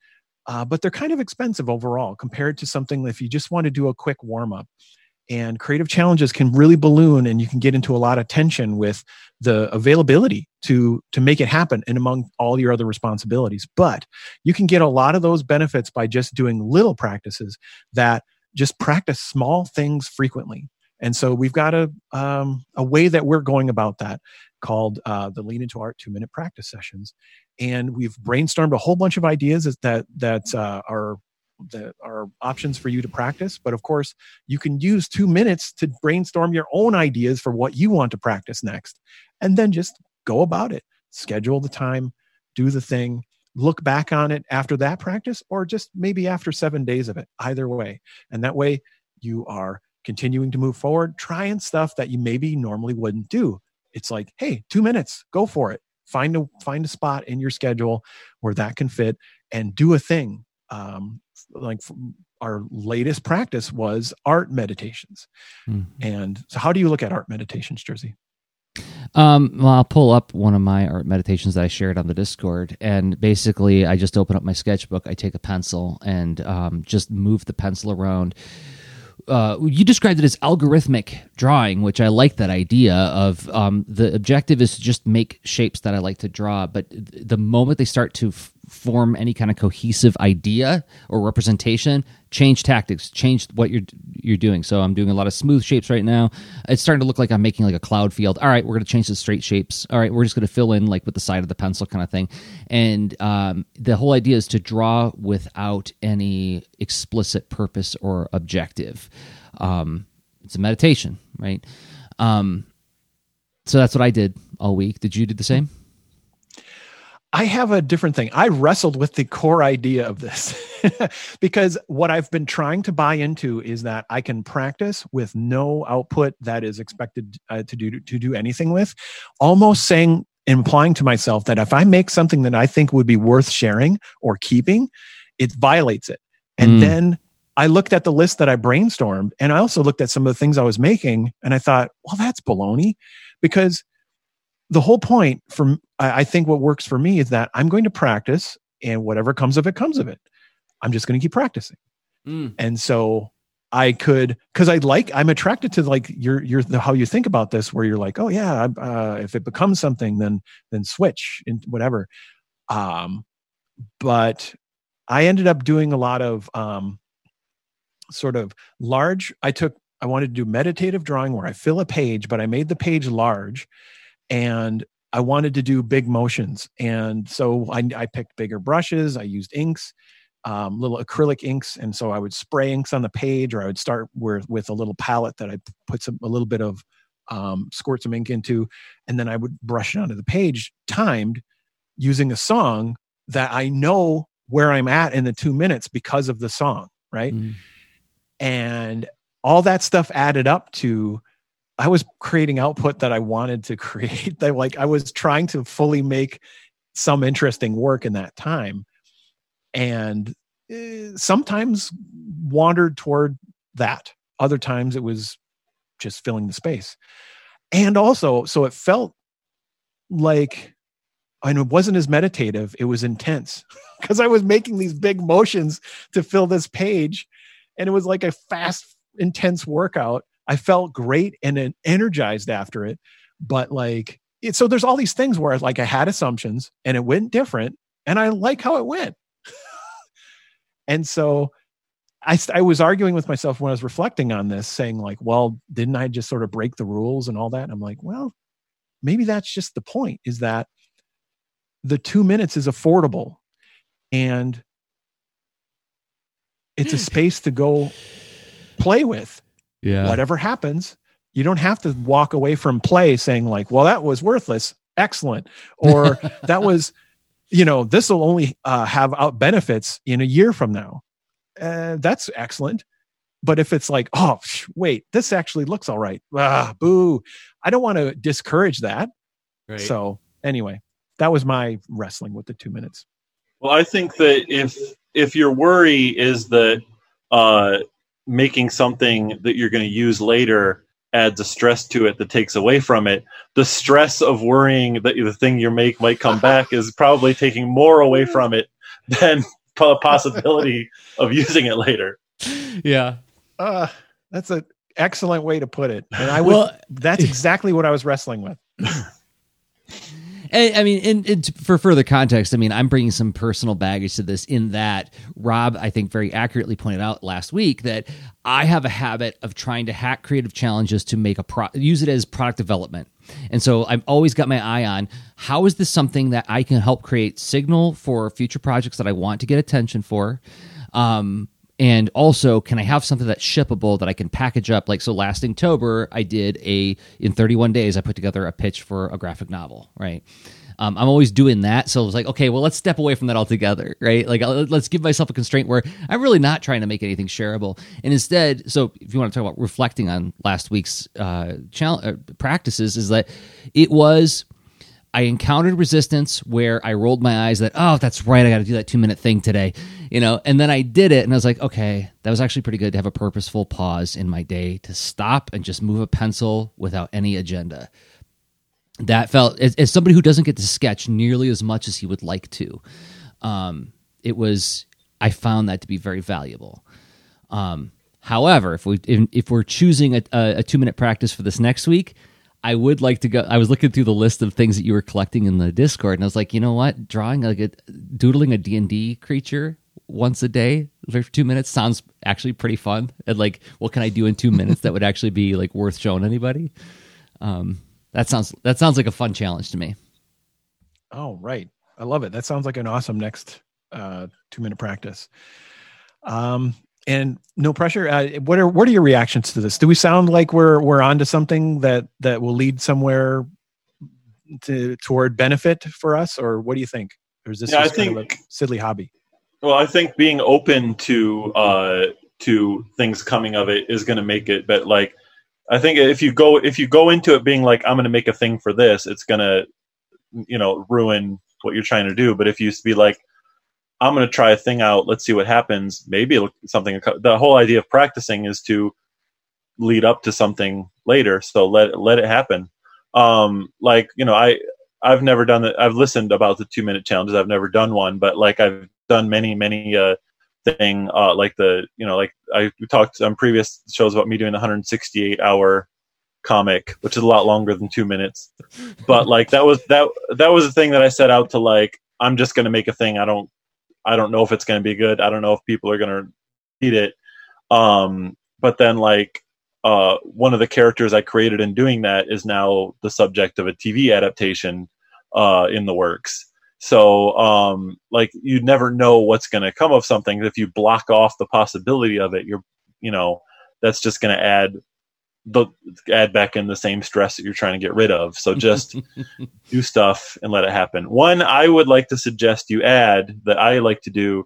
uh, but they're kind of expensive overall compared to something if you just want to do a quick warm up and creative challenges can really balloon and you can get into a lot of tension with the availability to to make it happen and among all your other responsibilities. But you can get a lot of those benefits by just doing little practices that just practice small things frequently. And so we've got a um, a way that we're going about that called uh, the lean into art two minute practice sessions. And we've brainstormed a whole bunch of ideas that that uh, are that are options for you to practice. But of course, you can use two minutes to brainstorm your own ideas for what you want to practice next. And then just go about it. Schedule the time, do the thing, look back on it after that practice, or just maybe after seven days of it, either way. And that way, you are continuing to move forward, trying stuff that you maybe normally wouldn't do. It's like, hey, two minutes, go for it. Find a find a spot in your schedule where that can fit, and do a thing. Um, like our latest practice was art meditations. Mm-hmm. And so, how do you look at art meditations, Jerzy? Um, well, I'll pull up one of my art meditations that I shared on the Discord, and basically, I just open up my sketchbook. I take a pencil and um, just move the pencil around. Uh, you described it as algorithmic drawing, which I like that idea of. Um, the objective is to just make shapes that I like to draw, but the moment they start to f- form any kind of cohesive idea or representation, change tactics, change what you're you're doing. So I'm doing a lot of smooth shapes right now. It's starting to look like I'm making like a cloud field. All right, we're going to change the straight shapes. All right, we're just going to fill in like with the side of the pencil kind of thing. And um, the whole idea is to draw without any explicit purpose or objective. Um, it's a meditation, right? Um, so that's what I did all week. Did you do the same? I have a different thing. I wrestled with the core idea of this because what I've been trying to buy into is that I can practice with no output that is expected uh, to do to do anything with, almost saying implying to myself that if I make something that I think would be worth sharing or keeping, it violates it. And mm. then I looked at the list that I brainstormed and I also looked at some of the things I was making and I thought, well, that's baloney because the whole point from I think what works for me is that I'm going to practice and whatever comes of it comes of it. I'm just going to keep practicing. Mm. And so I could, cause I like, I'm attracted to like your, your, the, how you think about this, where you're like, oh yeah, uh, if it becomes something, then, then switch and whatever. Um, but I ended up doing a lot of, um, sort of large, I took, I wanted to do meditative drawing where I fill a page, but I made the page large and I wanted to do big motions. And so I, I picked bigger brushes. I used inks, um, little acrylic inks. And so I would spray inks on the page, or I would start with, with a little palette that I put some, a little bit of, um, squirt some ink into, and then I would brush it onto the page timed using a song that I know where I'm at in the two minutes because of the song, right? Mm. And all that stuff added up to I was creating output that I wanted to create. that like I was trying to fully make some interesting work in that time. And uh, sometimes wandered toward that. Other times it was just filling the space. And also, so it felt like and it wasn't as meditative, it was intense because I was making these big motions to fill this page. And it was like a fast, intense workout. I felt great and energized after it. But like, it, so there's all these things where like I had assumptions and it went different and I like how it went. and so I, I was arguing with myself when I was reflecting on this, saying like, well, didn't I just sort of break the rules and all that? And I'm like, well, maybe that's just the point is that the two minutes is affordable and it's a hmm. space to go play with. Yeah. Whatever happens, you don't have to walk away from play saying, like, well, that was worthless. Excellent. Or that was, you know, this will only uh, have out benefits in a year from now. Uh, that's excellent. But if it's like, oh, wait, this actually looks all right. Ah, boo. I don't want to discourage that. Right. So, anyway, that was my wrestling with the two minutes. Well, I think that if if your worry is that uh, making something that you're going to use later adds a stress to it that takes away from it, the stress of worrying that the thing you make might come back is probably taking more away from it than the possibility of using it later. Yeah. Uh, that's an excellent way to put it. And I was, well, that's exactly what I was wrestling with. I mean, and, for further context, I mean, I'm bringing some personal baggage to this in that Rob, I think, very accurately pointed out last week that I have a habit of trying to hack creative challenges to make a pro, use it as product development. And so I've always got my eye on how is this something that I can help create signal for future projects that I want to get attention for. Um, and also can i have something that's shippable that i can package up? Like so last october i did a in 31 days i put together a pitch for a graphic novel right? Um, i'm always doing that so i was like okay well let's step away from that altogether right? Like let's give myself a constraint where i'm really not trying to make anything shareable. And instead so if you want to talk about reflecting on last week's uh, challenge, uh, practices is that it was I encountered resistance where I rolled my eyes that, oh, that's right, I got to do that two minute thing today, you know, and then I did it and I was like, okay, that was actually pretty good to have a purposeful pause in my day to stop and just move a pencil without any agenda. That felt, as, as somebody who doesn't get to sketch nearly as much as he would like to, um, it was, I found that to be very valuable. Um, however, if we if, if we're choosing a, a, a two minute practice for this next week, I would like to go. I was looking through the list of things that you were collecting in the Discord, and I was like, you know what? Drawing like a doodling a D and D creature once a day for two minutes sounds actually pretty fun. And like, what can I do in two minutes that would actually be like worth showing anybody? Um, that sounds that sounds like a fun challenge to me. Oh, right. I love it. That sounds like an awesome next uh, two minute practice. Um, and no pressure. Uh, what are what are your reactions to this? Do we sound like we're we're onto something that that will lead somewhere to toward benefit for us, or what do you think? Or is this yeah, just I think, kind of a silly hobby? Well, I think being open to uh, to things coming of it is going to make it. But like, I think if you go if you go into it being like I'm going to make a thing for this, it's going to you know ruin what you're trying to do. But if you be like I'm going to try a thing out. Let's see what happens. Maybe something. The whole idea of practicing is to lead up to something later. So let let it happen. Um, like you know, I I've never done it. I've listened about the two minute challenges. I've never done one, but like I've done many many uh, thing uh, like the you know like I talked on previous shows about me doing the 168 hour comic, which is a lot longer than two minutes. But like that was that that was a thing that I set out to like. I'm just going to make a thing. I don't I don't know if it's going to be good. I don't know if people are going to eat it. Um, but then like uh, one of the characters I created in doing that is now the subject of a TV adaptation uh, in the works. So um, like you never know what's going to come of something. If you block off the possibility of it, you're you know that's just going to add the add back in the same stress that you're trying to get rid of. So just do stuff and let it happen. One I would like to suggest you add that I like to do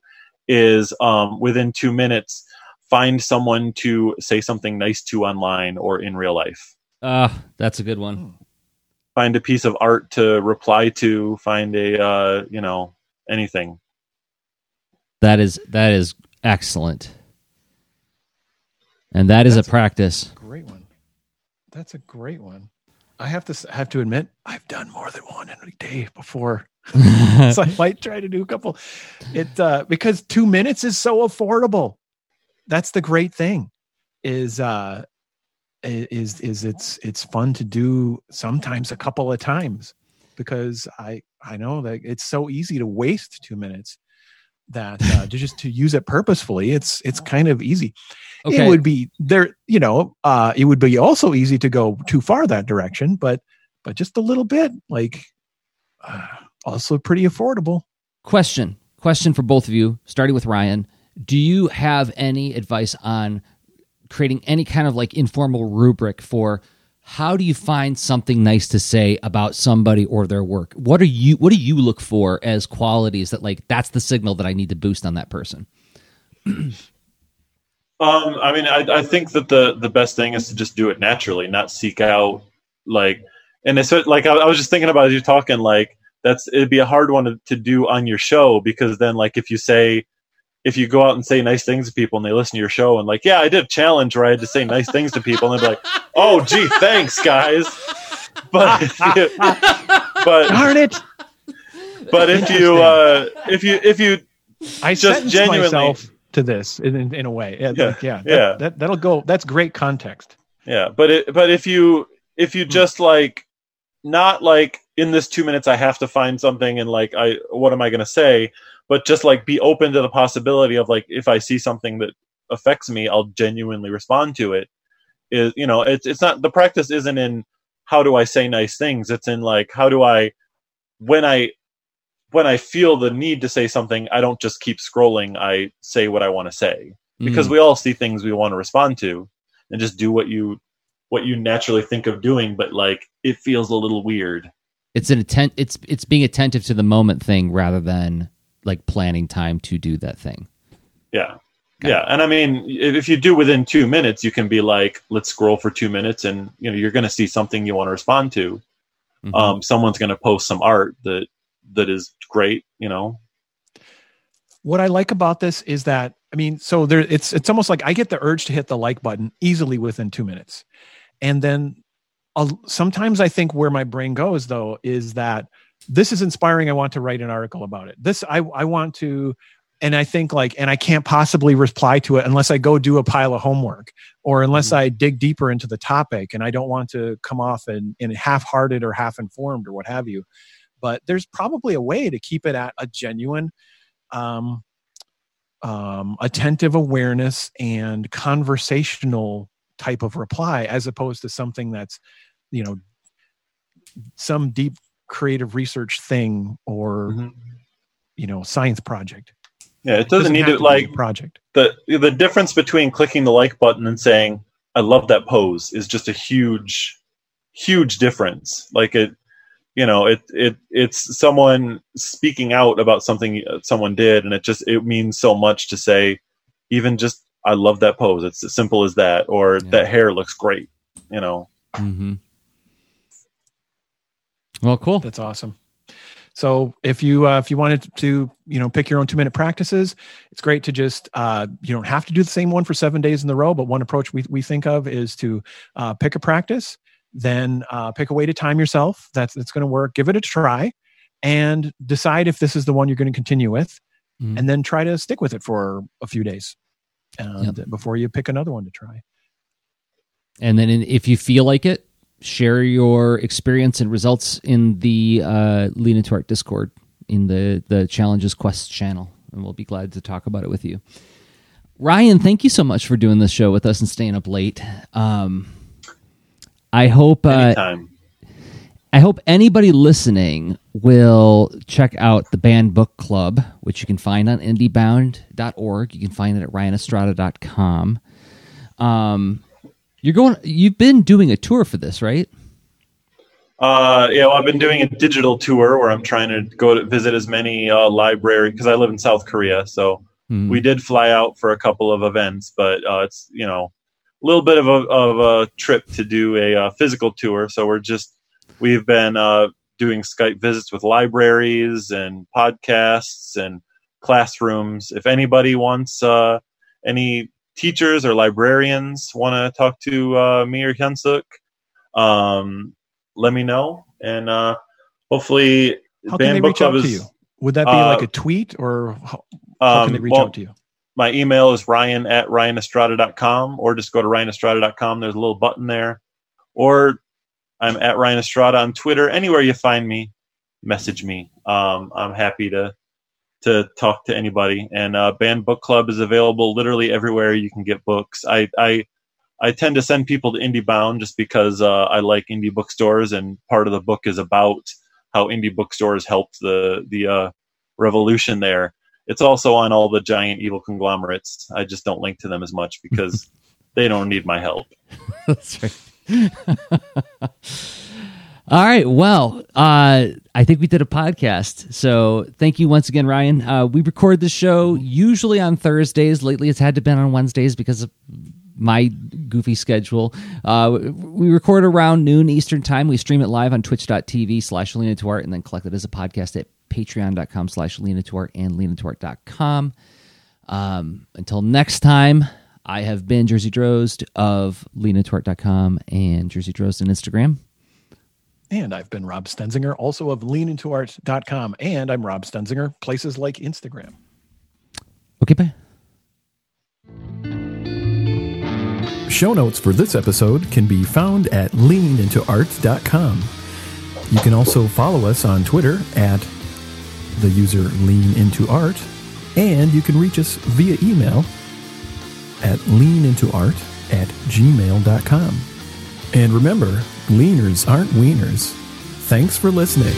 is um, within two minutes find someone to say something nice to online or in real life. Uh, that's a good one. Find a piece of art to reply to. Find a uh, you know anything. That is that is excellent, and that is That's a practice. Great one. That's a great one. I have to have to admit, I've done more than one in a day before. so I might try to do a couple. It uh, because two minutes is so affordable. That's the great thing. Is uh, is is it's it's fun to do sometimes a couple of times because I I know that it's so easy to waste two minutes that uh, to just to use it purposefully it's it's kind of easy Okay. it would be there you know uh it would be also easy to go too far that direction but but just a little bit like uh, also pretty affordable Question. Question for both of you, starting with Ryan. Do you have any advice on creating any kind of like informal rubric for how do you find something nice to say about somebody or their work? What are you what do you look for as qualities that like that's the signal that I need to boost on that person? Um, I mean, I, I think that the the best thing is to just do it naturally, not seek out like. And it's like I, I was just thinking about as you're talking, like that's it'd be a hard one to, to do on your show because then, like, if you say, if you go out and say nice things to people and they listen to your show and like, yeah, I did a challenge where I had to say nice things to people and they'd be like, oh, gee, thanks, guys. But but darn it. but if you uh, if you if you i Just genuinely- myself to this in, in, a way. Yeah Yeah, like, yeah, that- yeah. that, that'll go that's great context. Yeah, but it, but if you if you just like not like in this two minutes I have to find something and like I what am I going to say, but just like be open to the possibility of like if I see something that affects me, I'll genuinely respond to it. Is you know it's it's not the practice isn't in how do I say nice things. It's in like how do I when I when I feel the need to say something, I don't just keep scrolling. I say what I want to say because Mm. we all see things we want to respond to and just do what you what you naturally think of doing but like it feels a little weird it's an atten- it's it's being attentive to the moment thing rather than like planning time to do that thing. yeah. Yeah and i mean if if you do within two minutes you can be like let's scroll for two minutes and you know you're going to see something you want to respond to. Mhm. um someone's going to post some art that that is great you know? What I like about this is that I mean, so there it's it's almost like I get the urge to hit the like button easily within two minutes, and then i sometimes I think where my brain goes though is that this is inspiring. I want to write an article about it. This I I want to. And I think like, and I can't possibly reply to it unless I go do a pile of homework or unless Mhm. I dig deeper into the topic. And I don't want to come off in, in half-hearted or half-informed or what have you. But there's probably a way to keep it at a genuine, um, um, attentive awareness and conversational type of reply as opposed to something that's you know some deep creative research thing or Mhm. you know science project yeah it doesn't, need have to be like a project the the difference between clicking the like button and saying I love that pose is just a huge huge difference. Like it you know, it it it's someone speaking out about something someone did and it just it means so much to say even just I love that pose. It's as simple as that or Yeah. that hair looks great, you know. Mm-hmm. Well, cool. that's awesome so if you uh, if you wanted to you know pick your own two minute practices it's great to just uh, you don't have to do the same one for seven days in a row but one approach we, we think of is to uh, pick a practice then uh, pick a way to time yourself that's that's going to work give it a try and decide if this is the one you're going to continue with Mhm. and then try to stick with it for a few days and before you pick another one to try And then in, if you feel like it, share your experience and results in the uh, Lean into Art Discord in the the Challenges Quest channel, and we'll be glad to talk about it with you. Ryan, thank you so much for doing this show with us and staying up late. Um, I hope uh, I hope anybody listening will check out the banned book club, which you can find on indiebound.org. You can find it at ryanestrada.com. Um, You're going. You've been doing a tour for this, right? Uh, yeah, well, I've been doing a digital tour where I'm trying to go to visit as many uh, library because I live in South Korea. So Hmm. we did fly out for a couple of events, but uh, it's you know a little bit of a of a trip to do a uh, physical tour. So we're just we've been uh, doing Skype visits with libraries and podcasts and classrooms. If anybody wants uh, any teachers or librarians want to talk to uh, me or Hyun Sook, um, let me know, and uh, hopefully, How can Banned they Book reach out Club is. you? Would that be uh, like a tweet or how, how Um, can they reach well, out to you? my email is ryan at ryanestrada.com or just go to ryanestrada.com. There's a little button there. Or I'm at Ryan Estrada on Twitter. Anywhere you find me, message me. Um, I'm happy to to talk to anybody. And uh, Banned Book Club is available literally everywhere you can get books. I I, I tend to send people to Indie Bound just because uh, I like indie bookstores, and part of the book is about how indie bookstores helped the the uh, revolution there. It's also on all the giant evil conglomerates. I just don't link to them as much because they don't need my help. That's right. All right. Well, uh, I think we did a podcast. So thank you once again, Ryan. Uh, we record the show usually on Thursdays. Lately, it's had to been on Wednesdays because of my goofy schedule. Uh, we record around noon Eastern time. We stream it live on twitch.tv slash leanintoart and then collect it as a podcast at patreon.com slash leanintoart and leanintoart.com. Um, until next time, I have been Jerzy Drozd of leanintoart.com and Jerzy Drozd on Instagram. And I've been Rob Stenzinger, also of leanintoart.com. And I'm Rob Stenzinger, places like Instagram. Okay, bye. Show notes for this episode can be found at leanintoart.com. You can also follow us on Twitter at the user leanintoart, and you can reach us via email at leanintoart at gmail.com. And remember, leaners aren't wieners. Thanks for listening.